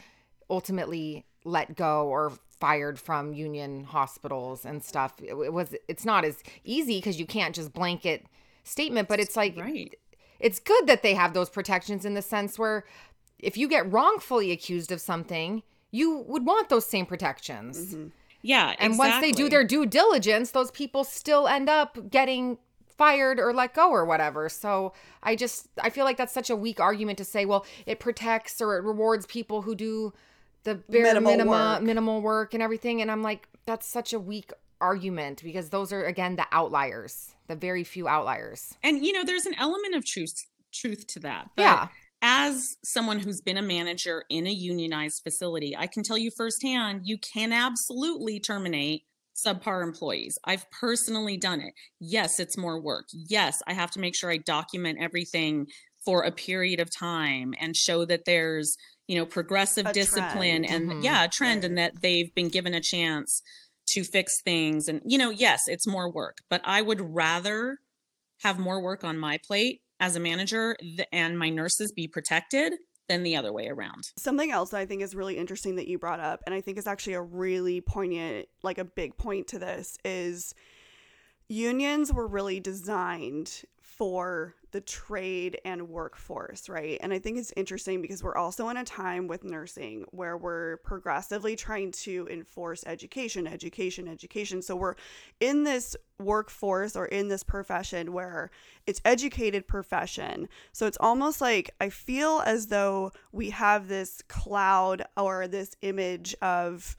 ultimately let go or fired from union hospitals and stuff. It, it was it's not as easy because you can't just blanket statement, but it's like right. it's good that they have those protections in the sense where if you get wrongfully accused of something, you would want those same protections. Mm-hmm. Yeah. And exactly. once they do their due diligence, those people still end up getting fired or let go or whatever. So I just I feel like that's such a weak argument to say, well, it protects or it rewards people who do the bare minimal minima, work. minimal work and everything. And I'm like, that's such a weak argument because those are again the outliers, the very few outliers. And you know, there's an element of truth truth to that. But yeah as someone who's been a manager in a unionized facility, I can tell you firsthand, you can absolutely terminate subpar employees. I've personally done it. Yes, it's more work. Yes, I have to make sure I document everything for a period of time and show that there's, you know, progressive a discipline trend. and mm-hmm. yeah, a trend and that they've been given a chance to fix things and you know, yes, it's more work, but I would rather have more work on my plate as a manager and my nurses be protected than the other way around. Something else that I think is really interesting that you brought up, and I think is actually a really poignant, like a big point to this, is unions were really designed for the trade and workforce, right? And I think it's interesting because we're also in a time with nursing where we're progressively trying to enforce education, education, education. So we're in this workforce or in this profession where it's educated profession. So it's almost like I feel as though we have this cloud or this image of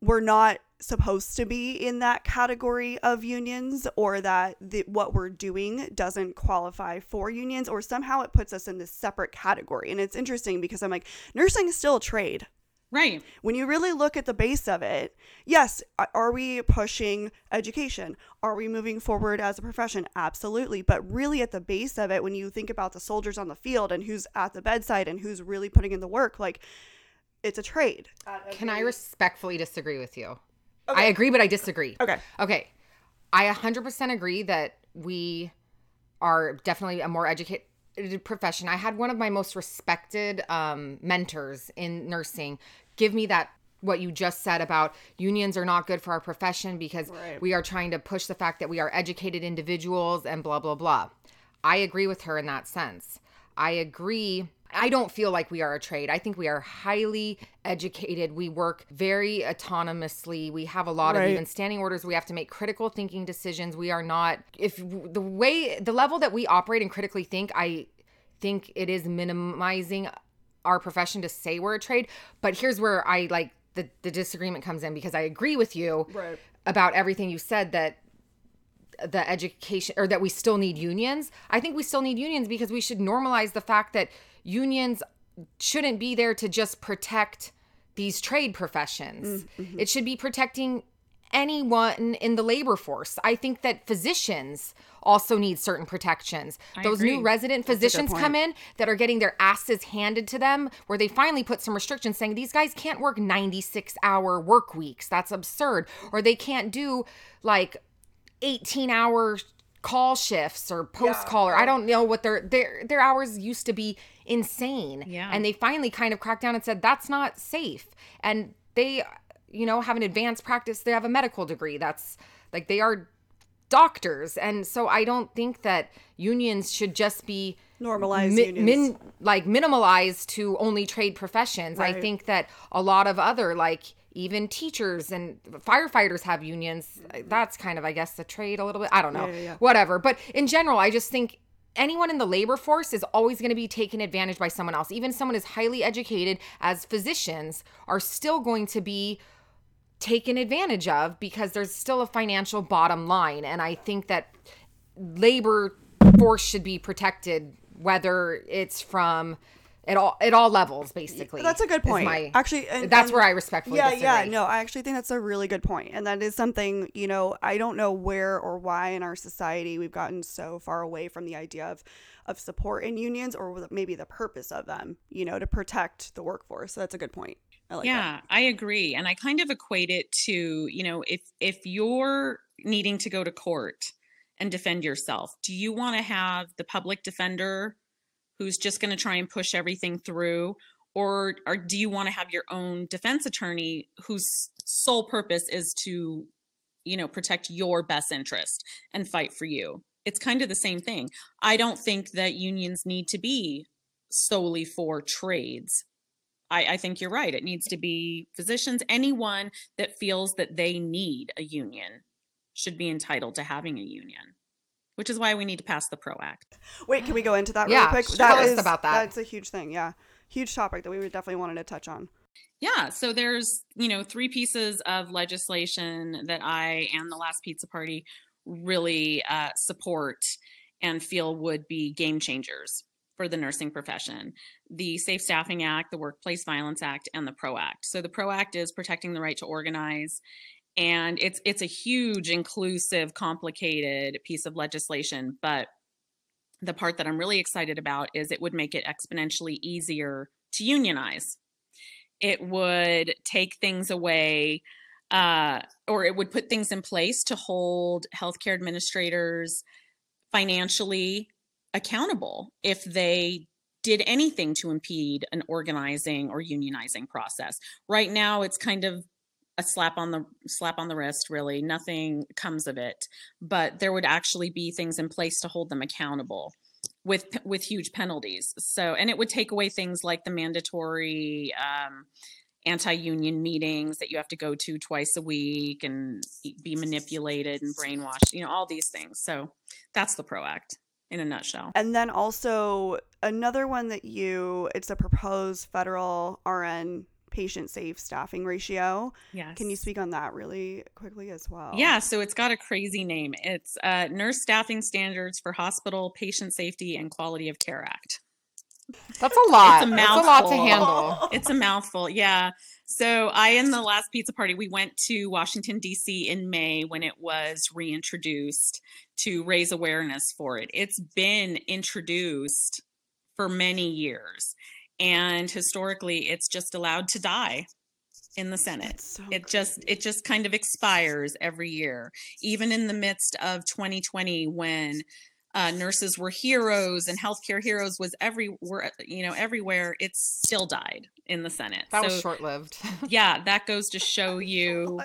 we're not supposed to be in that category of unions or that the, what we're doing doesn't qualify for unions or somehow it puts us in this separate category. And it's interesting because i'm like nursing is still a trade. Right. When you really look at the base of it yes are we pushing education? Are we moving forward as a profession? Absolutely. But really at the base of it when you think about the soldiers on the field and who's at the bedside and who's really putting in the work like it's a trade. Can I respectfully disagree with you? Okay. I agree, but I disagree. Okay. Okay. I 100% agree that we are definitely a more educated profession. I had one of my most respected um, mentors in nursing give me that what you just said about unions are not good for our profession because right. we are trying to push the fact that we are educated individuals and blah blah blah. I agree with her in that sense. I agree. I don't feel like we are a trade. I think we are highly educated. We work very autonomously. We have a lot Right. of even standing orders. We have to make critical thinking decisions. We are not, if the way, the level that we operate and critically think, I think it is minimizing our profession to say we're a trade. But here's where I like the, the disagreement comes in because I agree with you Right. about everything you said that the education or that we still need unions. I think we still need unions because we should normalize the fact that unions shouldn't be there to just protect these trade professions. Mm-hmm. It should be protecting anyone in the labor force. I think that physicians also need certain protections. I Those agree. new resident That's physicians come in that are getting their asses handed to them where they finally put some restrictions saying these guys can't work 96 hour work weeks. That's absurd. Or they can't do like 18 hour call shifts or post call or I don't know what their their their hours used to be insane. Yeah. And they finally kind of cracked down and said that's not safe. And they you know have an advanced practice, they have a medical degree. That's like they are doctors. And so I don't think that unions should just be normalized mi- min, like minimalized to only trade professions. I think that a lot of other like even teachers and firefighters have unions. That's kind of I guess the trade a little bit. I don't know. Yeah, yeah, yeah. Whatever. But in general, I just think anyone in the labor force is always going to be taken advantage by someone else. Even someone as highly educated as physicians are still going to be taken advantage of because there's still a financial bottom line and I think that labor force should be protected whether it's from at all at all levels basically. That's a good point. my- actually, and, that's and- where I respectfully yeah, disagree. yeah. No, I actually think that's a really good point, and that is something you know. I don't know where or why in our society we've gotten so far away from the idea of of support in unions, or maybe the purpose of them. You know, to protect the workforce. So that's a good point. I like that. yeah, I agree. And I kind of equate it to, you know, if if you're needing to go to court and defend yourself, do you want to have the public defender who's just going to try and push everything through or or do you want to have your own defense attorney whose sole purpose is to, you know, protect your best interest and fight for you? It's kind of the same thing. I don't think that unions need to be solely for trades. I, I think you're right. It needs to be physicians, anyone that feels that they need a union should be entitled to having a union, which is why we need to pass the PRO Act. Wait, can we go into that Yeah, really quick? tell That us is- about that. That's a huge thing. Yeah, huge topic that we would definitely wanted to touch on. Yeah, so there's, you know, three pieces of legislation that I and the last pizza party really uh, support and feel would be game changers for the nursing profession. The Safe Staffing Act, the Workplace Violence Act, and the PRO Act. So the PRO Act is protecting the right to organize and it's it's a huge inclusive complicated piece of legislation, but the part that I'm really excited about is it would make it exponentially easier to unionize it would take things away uh, or it would put things in place to hold healthcare administrators financially accountable if they did anything to impede an organizing or unionizing process. Right now it's kind of a slap on the slap on the wrist really. Nothing comes of it. But there would actually be things in place to hold them accountable with with huge penalties. So and it would take away things like the mandatory um, anti-union meetings that you have to go to twice a week and be manipulated and brainwashed you know all these things. So that's the pro act in a nutshell. And then also another one that you, it's a proposed federal RN patient safe staffing ratio. yes Can you speak on that really quickly as well? Yeah, so it's got a crazy name. It's uh, Nurse Staffing Standards for Hospital Patient Safety and Quality of Care Act. That's a lot. It's a That's a lot to handle. (laughs) It's a mouthful, yeah. So I, in the last pizza party, we went to Washington D.C. in May when it was reintroduced to raise awareness for it. It's been introduced for many years, and historically, it's just allowed to die in the Senate. So it just it just kind of expires every year. Even in the midst of 2020 when uh, nurses were heroes and healthcare heroes was every were you know everywhere it still died in the senate. That so was short lived. (laughs) yeah that goes to show (laughs) you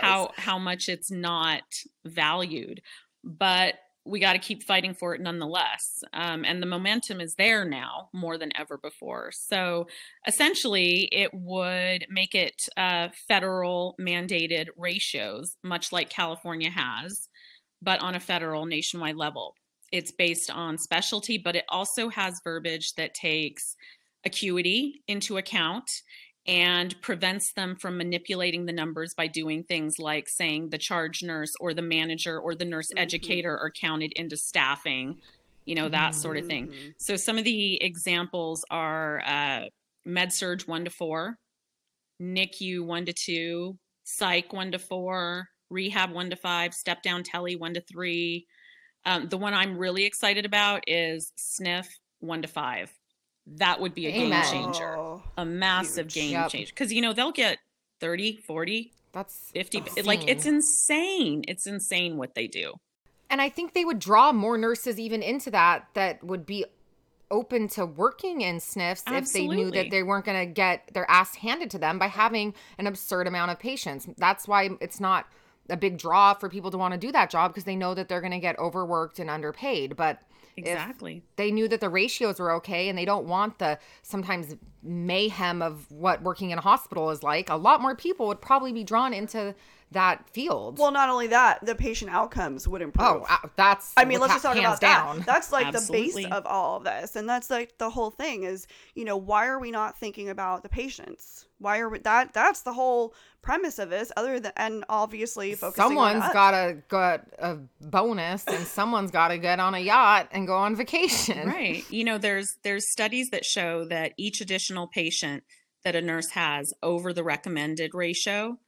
how how much it's not valued. But we got to keep fighting for it nonetheless. Um, and the momentum is there now more than ever before. So essentially, it would make it uh, federal mandated ratios, much like California has, but on a federal nationwide level. It's based on specialty, but it also has verbiage that takes acuity into account and prevents them from manipulating the numbers by doing things like saying the charge nurse or the manager or the nurse mm-hmm. educator are counted into staffing, you know, that mm-hmm. sort of thing. Mm-hmm. So some of the examples are uh, med surg one to four, NICU one to two, psych one to four, rehab one to five, step down tele one to three. Um, the one I'm really excited about is SNF one to five that would be a Amen. game changer oh, a massive huge. game yep. changer because you know they'll get 30 40 that's 50 insane. like it's insane it's insane what they do and i think they would draw more nurses even into that that would be open to working in SNFs Absolutely. if they knew that they weren't going to get their ass handed to them by having an absurd amount of patients that's why it's not a big draw for people to want to do that job because they know that they're going to get overworked and underpaid but Exactly. they knew that the ratios were okay and they don't want the sometimes mayhem of what working in a hospital is like, a lot more people would probably be drawn into that field. Well, not only that, the patient outcomes would oh, improve. Oh, that's I mean, let's just talk about down. that. That's like Absolutely. the base of all of this. And that's like the whole thing is, you know, why are we not thinking about the patients? Why are we that that's the whole premise of this other than and obviously focusing someone's got a got a bonus and (laughs) someone's got to get on a yacht and go on vacation. Right. You know, there's there's studies that show that each additional patient that a nurse has over the recommended ratio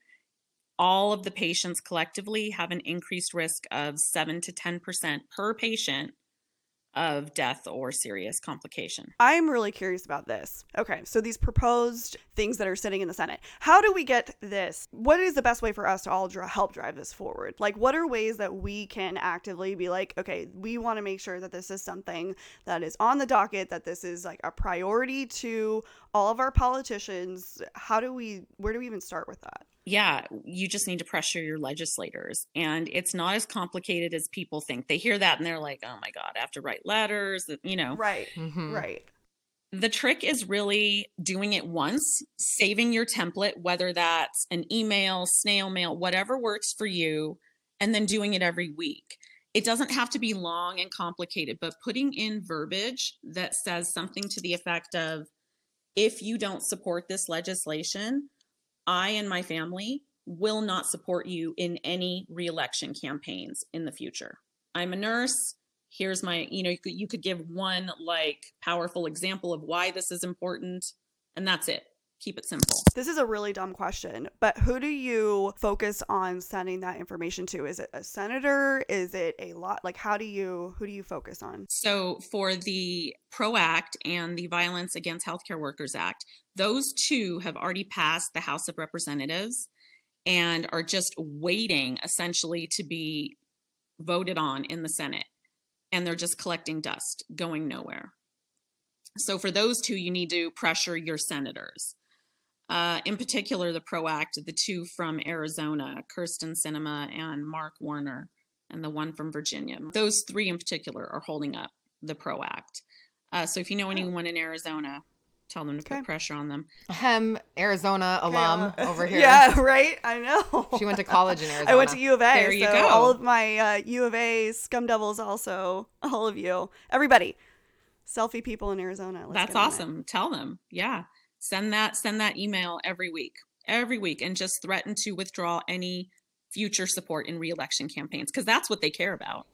all of the patients collectively have an increased risk of 7 to 10% per patient of death or serious complication. I'm really curious about this. Okay, so these proposed things that are sitting in the Senate, how do we get this? What is the best way for us to all dr- help drive this forward? Like, what are ways that we can actively be like, okay, we want to make sure that this is something that is on the docket, that this is like a priority to all of our politicians? How do we, where do we even start with that? Yeah, you just need to pressure your legislators. And it's not as complicated as people think. They hear that and they're like, oh my God, I have to write letters, you know. Right. Mm-hmm. Right. The trick is really doing it once, saving your template, whether that's an email, snail mail, whatever works for you, and then doing it every week. It doesn't have to be long and complicated, but putting in verbiage that says something to the effect of if you don't support this legislation, I and my family will not support you in any reelection campaigns in the future. I'm a nurse. Here's my, you know, you could, you could give one like powerful example of why this is important, and that's it keep it simple. This is a really dumb question, but who do you focus on sending that information to? Is it a senator? Is it a lot? Like, how do you, who do you focus on? So, for the PRO Act and the Violence Against Healthcare Workers Act, those two have already passed the House of Representatives and are just waiting essentially to be voted on in the Senate. And they're just collecting dust, going nowhere. So, for those two, you need to pressure your senators. Uh, in particular, the PRO Act, the two from Arizona, Kyrsten Sinema and Mark Warner, and the one from Virginia. Those three in particular are holding up the PRO Act. Uh, so if you know anyone in Arizona, tell them to okay. put pressure on them. Hem, Arizona alum yeah. over (laughs) here. Yeah, right. I know. (laughs) She went to college in Arizona. (laughs) I went to U of A. There you so go. All of my uh, U of A scum devils, also all of you, everybody, Cellfie people in Arizona. That's awesome. Tell them, yeah send that send that email every week every week and just threaten to withdraw any future support in reelection campaigns because that's what they care about.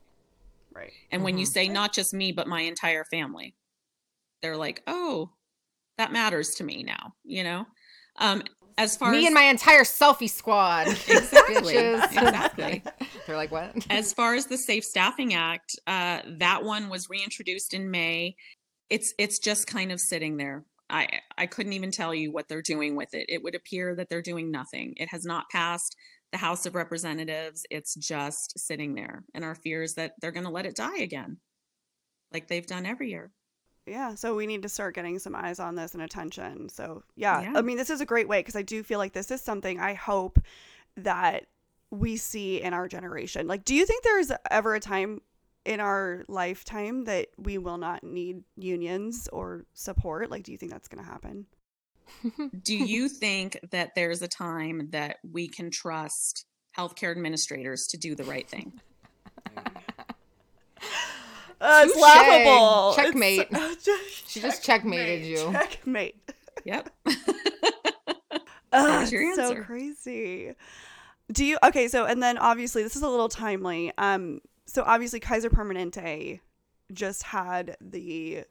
Right. And mm-hmm. when you mm-hmm. say not just me but my entire family they're like oh that matters to me now you know? Um as far as me as, and my entire Cellfie squad. (laughs) Exactly. (laughs) Exactly. (laughs) They're like what? As far as the safe staffing act uh that one was reintroduced in may. It's it's just kind of sitting there I I couldn't even tell you what they're doing with it. It would appear that they're doing nothing. It has not passed the House of Representatives. It's just sitting there. And our fear is that they're going to let it die again, like they've done every year. Yeah, so we need to start getting some eyes on this and attention. So, yeah, yeah. I mean, this is a great way because I do feel like this is something I hope that we see in our generation. Like, do you think there's ever a time in our lifetime that we will not need unions or support? Like, do you think that's going to happen? (laughs) Do you think that there's a time that we can trust healthcare administrators to do the right thing? (laughs) Uh, it's Touche. laughable. It's- Checkmate. uh, (laughs) just She just checkmated you. Checkmate. Yep. Ugh, your it's so crazy. Do you okay? So and then obviously this is a little timely. Um, so obviously Kaiser Permanente just had the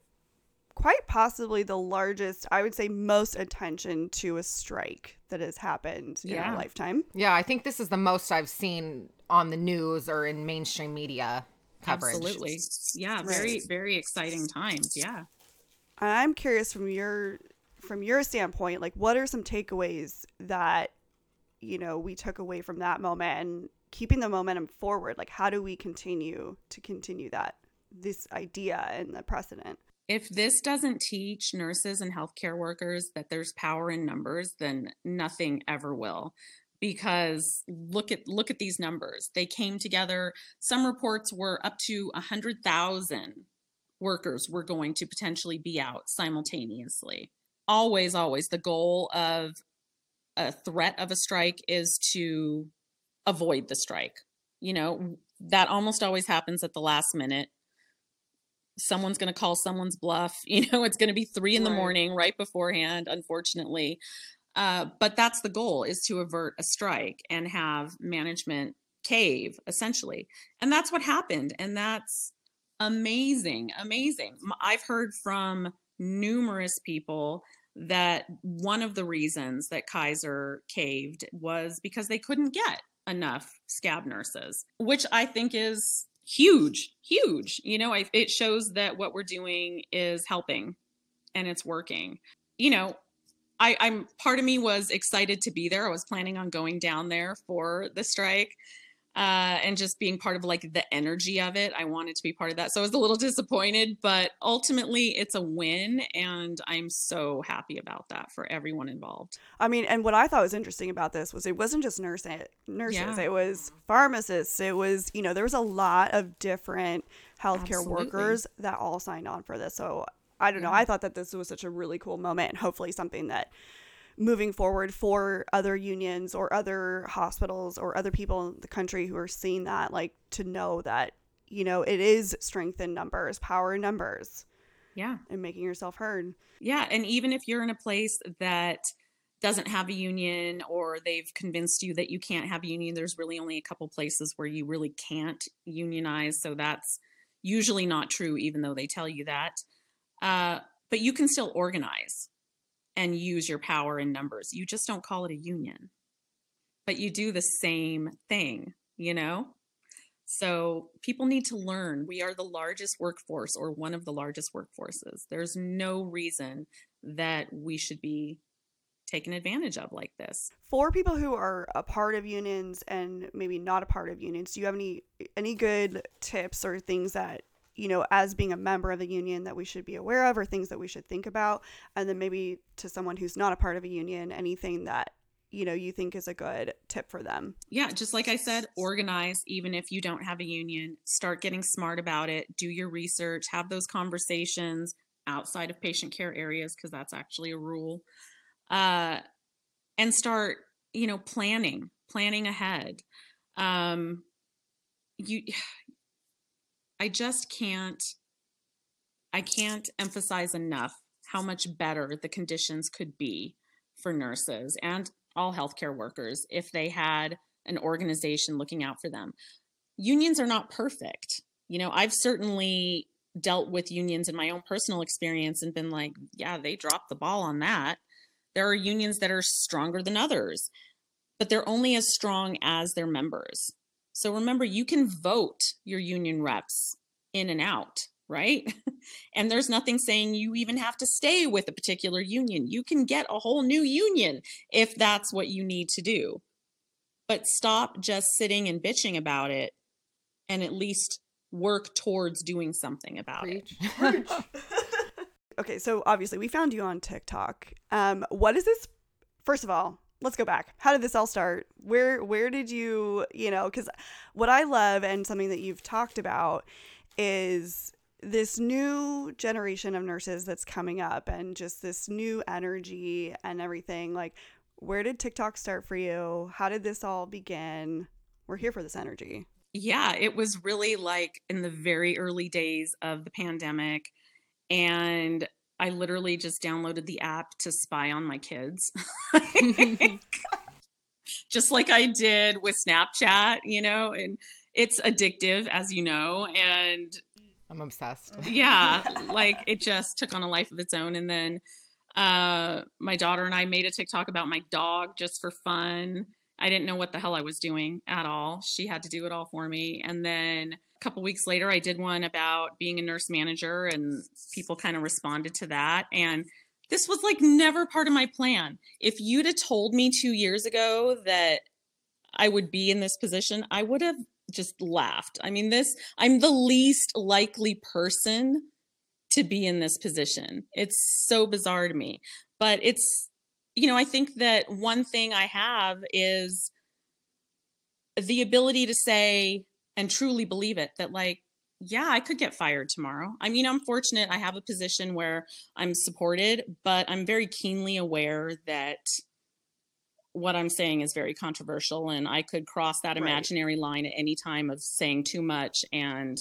quite possibly the largest, I would say, most attention to a strike that has happened in Yeah. our lifetime. Yeah, I think this is the most I've seen on the news or in mainstream media coverage. Absolutely. Yeah, very, very exciting times. Yeah. I'm curious from your from your standpoint, like what are some takeaways that you know we took away from that moment and keeping the momentum forward? Like how do we continue to continue that this idea and the precedent? If this doesn't teach nurses and healthcare workers that there's power in numbers, then nothing ever will. Because look at look at these numbers. They came together. Some reports were up to a hundred thousand workers were going to potentially be out simultaneously. Always, always the goal of a threat of a strike is to avoid the strike. You know, that almost always happens at the last minute. Someone's going to call someone's bluff. (laughs) You know, it's going to be three in the Right. morning right beforehand, unfortunately. Uh, but that's the goal is to avert a strike and have management cave essentially. And that's what happened. And that's amazing, amazing. i've heard from numerous people that one of the reasons that Kaiser caved was because they couldn't get enough scab nurses, which I think is huge, huge. You know, I, it shows that what we're doing is helping and it's working. You know, I, I'm part of me was excited to be there. I was planning on going down there for the strike uh, and just being part of like the energy of it. I wanted to be part of that. So I was a little disappointed, but ultimately it's a win. And I'm so happy about that for everyone involved. I mean, and what I thought was interesting about this was it wasn't just nurse nurses, Yeah. it was pharmacists, it was, you know, there was a lot of different healthcare Absolutely. workers that all signed on for this. So I don't know. I thought that this was such a really cool moment and hopefully something that moving forward for other unions or other hospitals or other people in the country who are seeing that, like to know that, you know, it is strength in numbers, power in numbers, Yeah. and making yourself heard. Yeah. And even if you're in a place that doesn't have a union or they've convinced you that you can't have a union, there's really only a couple places where you really can't unionize. So that's usually not true, even though they tell you that. Uh, but you can still organize and use your power in numbers. You just don't call it a union, but you do the same thing, you know? So people need to learn we are the largest workforce or one of the largest workforces. There's no reason that we should be taken advantage of like this. for people who are a part of unions and maybe not a part of unions do you have any any good tips or things that you know as being a member of a union that we should be aware of or things that we should think about and then maybe to someone who's not a part of a union anything that you know you think is a good tip for them Yeah, just like I said, organize even if you don't have a union. Start getting smart about it. Do your research, have those conversations outside of patient care areas because that's actually a rule. Uh, and start, you know, planning, planning ahead. Um, you, I just can't, I can't emphasize enough how much better the conditions could be for nurses and all healthcare workers if they had an organization looking out for them. Unions are not perfect. You know, I've certainly dealt with unions in my own personal experience and been like, yeah, they dropped the ball on that. There are unions that are stronger than others, but they're only as strong as their members. So remember, you can vote your union reps in and out, right? (laughs) and there's nothing saying you even have to stay with a particular union. You can get a whole new union if that's what you need to do. But stop just sitting and bitching about it and at least work towards doing something about it. (laughs) (laughs) Okay so obviously we found you on tiktok um what is this first of all let's go back how did this all start where where did you you know because what i love and something that you've talked about is this new generation of nurses that's coming up and just this new energy and everything. Like, where did TikTok start for you? How did this all begin? We're here for this energy. Yeah, it was really like in the very early days of the pandemic. And I literally just downloaded the app to spy on my kids. (laughs) (laughs) just like I did with Snapchat, you know, and it's addictive, as you know. And I'm obsessed. (laughs) yeah, like it just took on a life of its own. And then uh, my daughter and I made a TikTok about my dog just for fun. I didn't know what the hell I was doing at all. She had to do it all for me. And then a couple weeks later, I did one about being a nurse manager, and people kind of responded to that. And this was like never part of my plan. If you'd have told me two years ago that I would be in this position, I would have just laughed. I mean, this, I'm the least likely person to be in this position. It's so bizarre to me. But it's, you know, I think that one thing I have is the ability to say and truly believe it that, like, yeah, I could get fired tomorrow. I mean, I'm fortunate I have a position where I'm supported, but I'm very keenly aware that what I'm saying is very controversial and I could cross that imaginary right. line at any time of saying too much and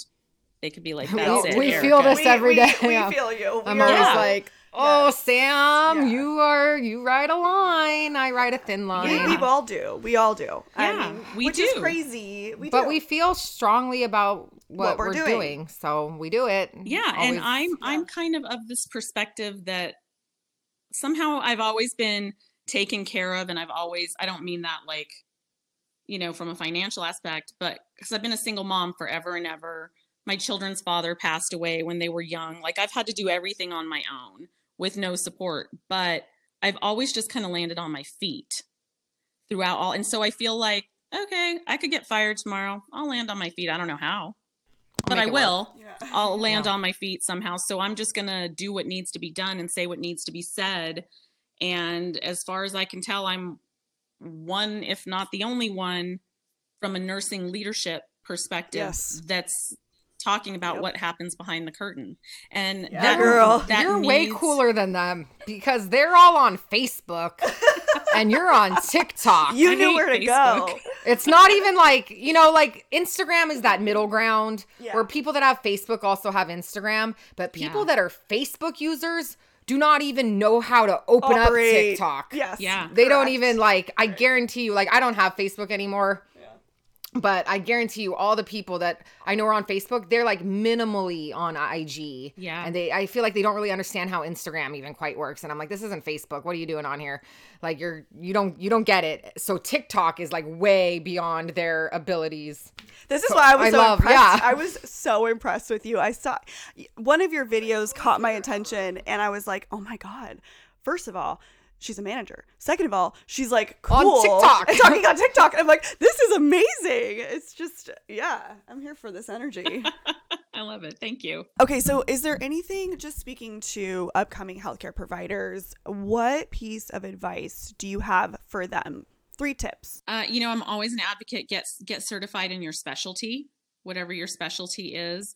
they could be like, "That's we, it." We feel this we, every day. We, we feel you. I'm always yeah. like, "Oh, yes. Sam, yeah. you are you ride a line. I ride a thin line." We, we all do. We all do. Yeah, I mean, we which do. is crazy. We but do. we feel strongly about what, what we're, we're doing. doing. so we do it. Yeah, always, and I'm yeah. I'm kind of of this perspective that somehow I've always been taken care of, and I've always I don't mean that like you know from a financial aspect, but because I've been a single mom forever and ever my children's father passed away when they were young. Like I've had to do everything on my own with no support, but I've always just kind of landed on my feet throughout all. And so I feel like, okay, I could get fired tomorrow. I'll land on my feet. I don't know how, but I will. Yeah. I'll (laughs) land Yeah. on my feet somehow. So I'm just going to do what needs to be done and say what needs to be said. And as far as I can tell, I'm one, if not the only one, from a nursing leadership perspective Yes. that's talking about Yep. what happens behind the curtain. And Yeah, that girl. that you're way cooler than them because they're all on Facebook (laughs) and you're on TikTok. You I knew where to Facebook. go. It's not even like, you know, like Instagram is that middle ground Yeah. where people that have Facebook also have Instagram, but people Yeah. that are Facebook users do not even know how to open Operate. up TikTok. Yes. Yeah. They don't even like I guarantee you like I don't have Facebook anymore. Yeah. But I guarantee you all the people that I know are on Facebook, they're like minimally on IG. Yeah. And they I feel like they don't really understand how Instagram even quite works. And I'm like, this isn't Facebook. What are you doing on here? Like you're you don't you don't get it. So TikTok is like way beyond their abilities. This is why I was I so love- impressed. yeah. I was so impressed with you. I saw one of your videos caught my attention, and I was like, "Oh my god!" First of all, she's a manager. Second of all, she's like On cool TikTok. and talking on TikTok. And I'm like, "This is amazing!" It's just, yeah, I'm here for this energy. (laughs) I love it. Thank you. okay, so is there anything? Just speaking to upcoming healthcare providers, what piece of advice do you have for them? Three tips. Uh, you know, I'm always an advocate. Get get certified in your specialty, whatever your specialty is.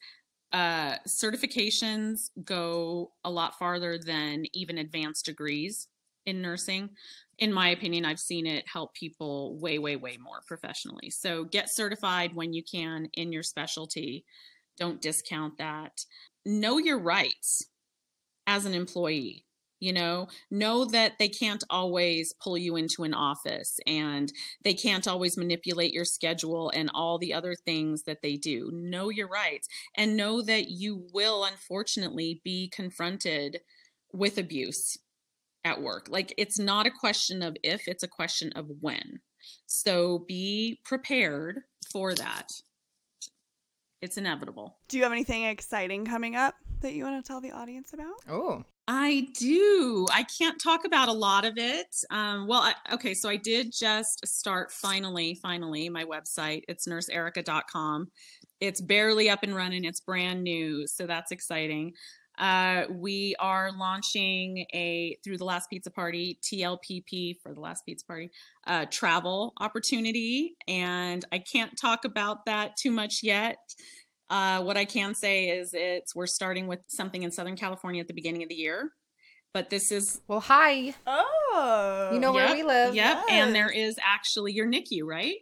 Uh, certifications go a lot farther than even advanced degrees in nursing. In my opinion, I've seen it help people way, way, way more professionally. So get certified when you can in your specialty. Don't discount that. Know your rights as an employee. You know, know that they can't always pull you into an office and they can't always manipulate your schedule and all the other things that they do. Know your rights and know that you will unfortunately be confronted with abuse at work. Like it's not a question of if, it's a question of when. So be prepared for that. It's inevitable. Do you have anything exciting coming up that you want to tell the audience about? Oh. I do. I can't talk about a lot of it. Um, well, I, okay, so I did just start finally, finally my website. It's nurseerica.com. It's barely up and running. It's brand new, so that's exciting. Uh, we are launching a through the last pizza party TLPP for the last pizza party uh, travel opportunity, and I can't talk about that too much yet. Uh, what I can say is it's we're starting with something in Southern California at the beginning of the year, but this is Well, hi. Oh. You know where we live. Yep, and there is actually your NICU, right?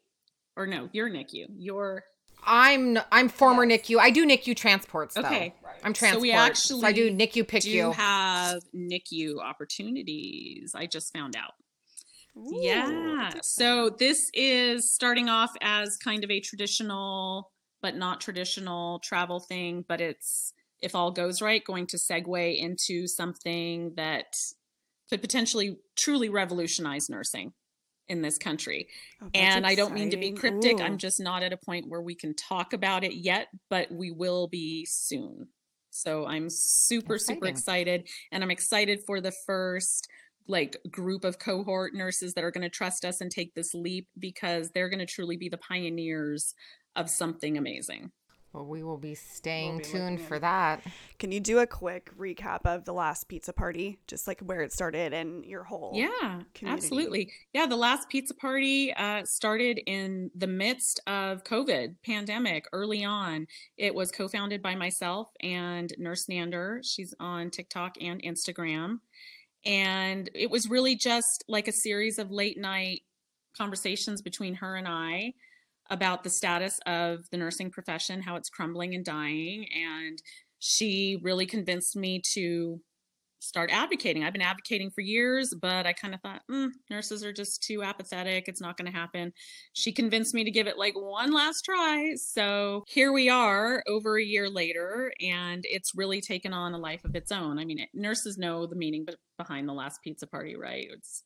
Or no, your NICU. Your I'm I'm former Yes. NICU. I do NICU transports though. okay. I'm So transport. we I do NICU pick Do you. have NICU opportunities? I just found out. Ooh, Yeah. So this is starting off as kind of a traditional, but not traditional travel thing, but it's, if all goes right, going to segue into something that could potentially truly revolutionize nursing in this country. Oh, and I don't mean to be cryptic. Ooh. I'm just not at a point where we can talk about it yet, but we will be soon. So I'm super, super excited. And I'm excited for the first like group of cohort nurses that are going to trust us and take this leap because they're going to truly be the pioneers of something amazing. Well, we will be staying be tuned for that. Can you do a quick recap of the last pizza party, just like where it started and your whole? Yeah, community. absolutely. Yeah, the last pizza party uh, started in the midst of COVID pandemic early on. It was co-founded by myself and Nurse Nander. She's on TikTok and Instagram. And it was really just like a series of late night conversations between her and I about the status of the nursing profession, how it's crumbling and dying. And she really convinced me to start advocating. I've been advocating for years, but I kind of thought, mm, nurses are just too apathetic. It's not going to happen. She convinced me to give it like one last try. So here we are over a year later, and it's really taken on a life of its own. I mean, it, nurses know the meaning behind the last pizza party, right? It's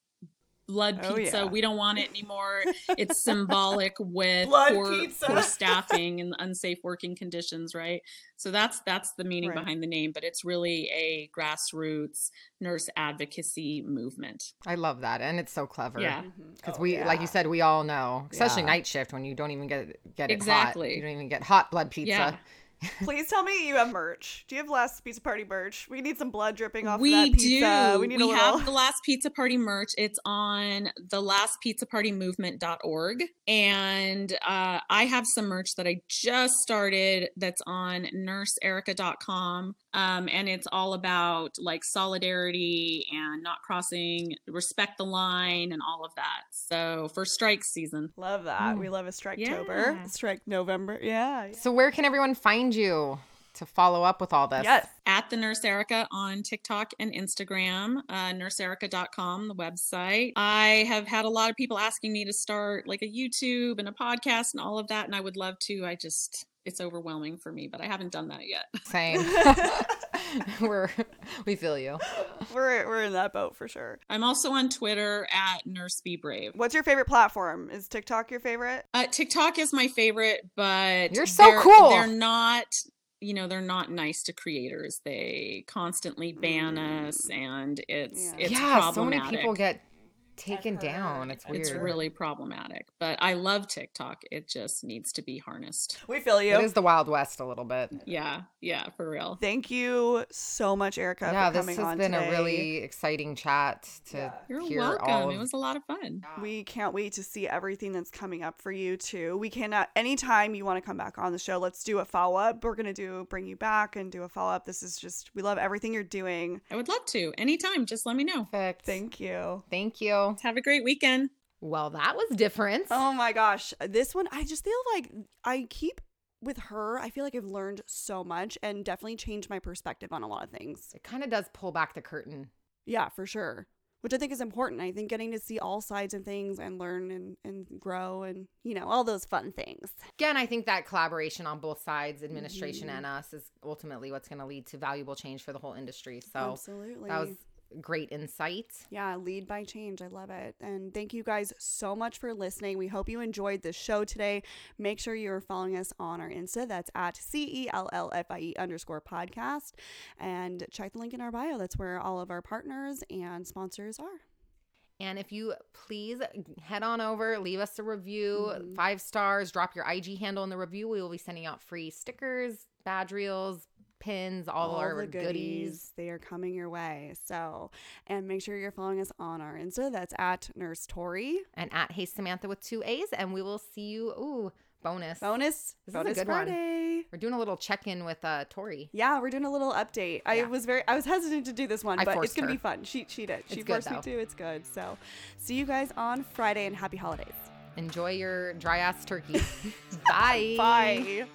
blood Oh, pizza. yeah. We don't want it anymore. It's (laughs) symbolic with Blood poor, poor (laughs) staffing and unsafe working conditions, right? So that's that's the meaning Right. behind the name, but it's really a grassroots nurse advocacy movement. I love that, and it's so clever. Yeah. Mhm. Because Oh, we, like you said, we all know, especially Yeah. night shift when you don't even get get it Exactly. hot. You don't even get hot blood pizza. Please tell me you have merch. Do you have last pizza party merch? We need some blood dripping off we of that pizza. do. We need we a little. have the Last Pizza Party merch. It's on the lastpizzapartymovement.org. And uh, I have some merch that I just started that's on nurseerica.com. Um, and it's all about like solidarity and not crossing, respect the line, and all of that. So for strike season, Love that. Mm. We love a Strike Yeah. Strike November. Yeah. yeah. So where can everyone find you to follow up with all this? Yes. at the Nurse Erica on TikTok and Instagram, uh, nurseerica.com, the website. I have had a lot of people asking me to start like a YouTube and a podcast and all of that, and I would love to. I just, it's overwhelming for me, but I haven't done that yet. (laughs) Same. (laughs) (laughs) We're we feel you. we're we're in that boat for sure. I'm also on Twitter at Nurse Be Brave. What's your favorite platform? Is TikTok your favorite? Uh, TikTok is my favorite, but You're so they're- cool. They're not, you know, they're not nice to creators. They constantly ban us, and it's Yeah. it's yeah, so many people get taken down. It's weird. It's really problematic, but I love TikTok. It just needs to be harnessed. We feel you. It is the Wild West a little bit. Yeah, yeah, for real. Thank you so much, Erica, yeah, for this coming has on been today. a really exciting chat to You're hear welcome. all It was a lot of fun. We can't wait to see everything that's coming up for you too. We cannot anytime you want to come back on the show, let's do a follow up. We're gonna do bring you back and do a follow up. This is just we love everything you're doing. I would love to. Anytime, just let me know. perfect. Thank you. Thank you. Have a great weekend. Well, that was different. Oh my gosh. This one I just feel like I keep with her, I feel like I've learned so much and definitely changed my perspective on a lot of things. It kind of does pull back the curtain. Yeah, for sure. Which I think is important. I think getting to see all sides of things and learn and, and grow and, you know, all those fun things. Again, I think that collaboration on both sides, administration Mhm. and us, is ultimately what's going to lead to valuable change for the whole industry. So Absolutely. that was great insight. Yeah, lead by change. I love it. And thank you guys so much for listening. We hope you enjoyed the show today. Make sure you're following us on our Insta. That's at C E L L F I E underscore podcast. And check the link in our bio. That's where all of our partners and sponsors are. And if you please head on over, leave us a review, Mhm. five stars, drop your IG handle in the review. We will be sending out free stickers, badge reels, pins, all, our the goodies. They are coming your way. So, and make sure you're following us on our Insta. That's at Nurse Tori. And at Hey Samantha with two A's. And we will see you, ooh, bonus. Bonus. This is a bonus good one. Friday. We're doing a little check in with uh, Tori. Yeah, we're doing a little update. I Yeah. was very I was hesitant to do this one, I but it's gonna her. be fun. She she did. She It's good, forced me to. It's good. So see you guys on Friday and happy holidays. Enjoy your dry ass turkey. (laughs) Bye. Bye.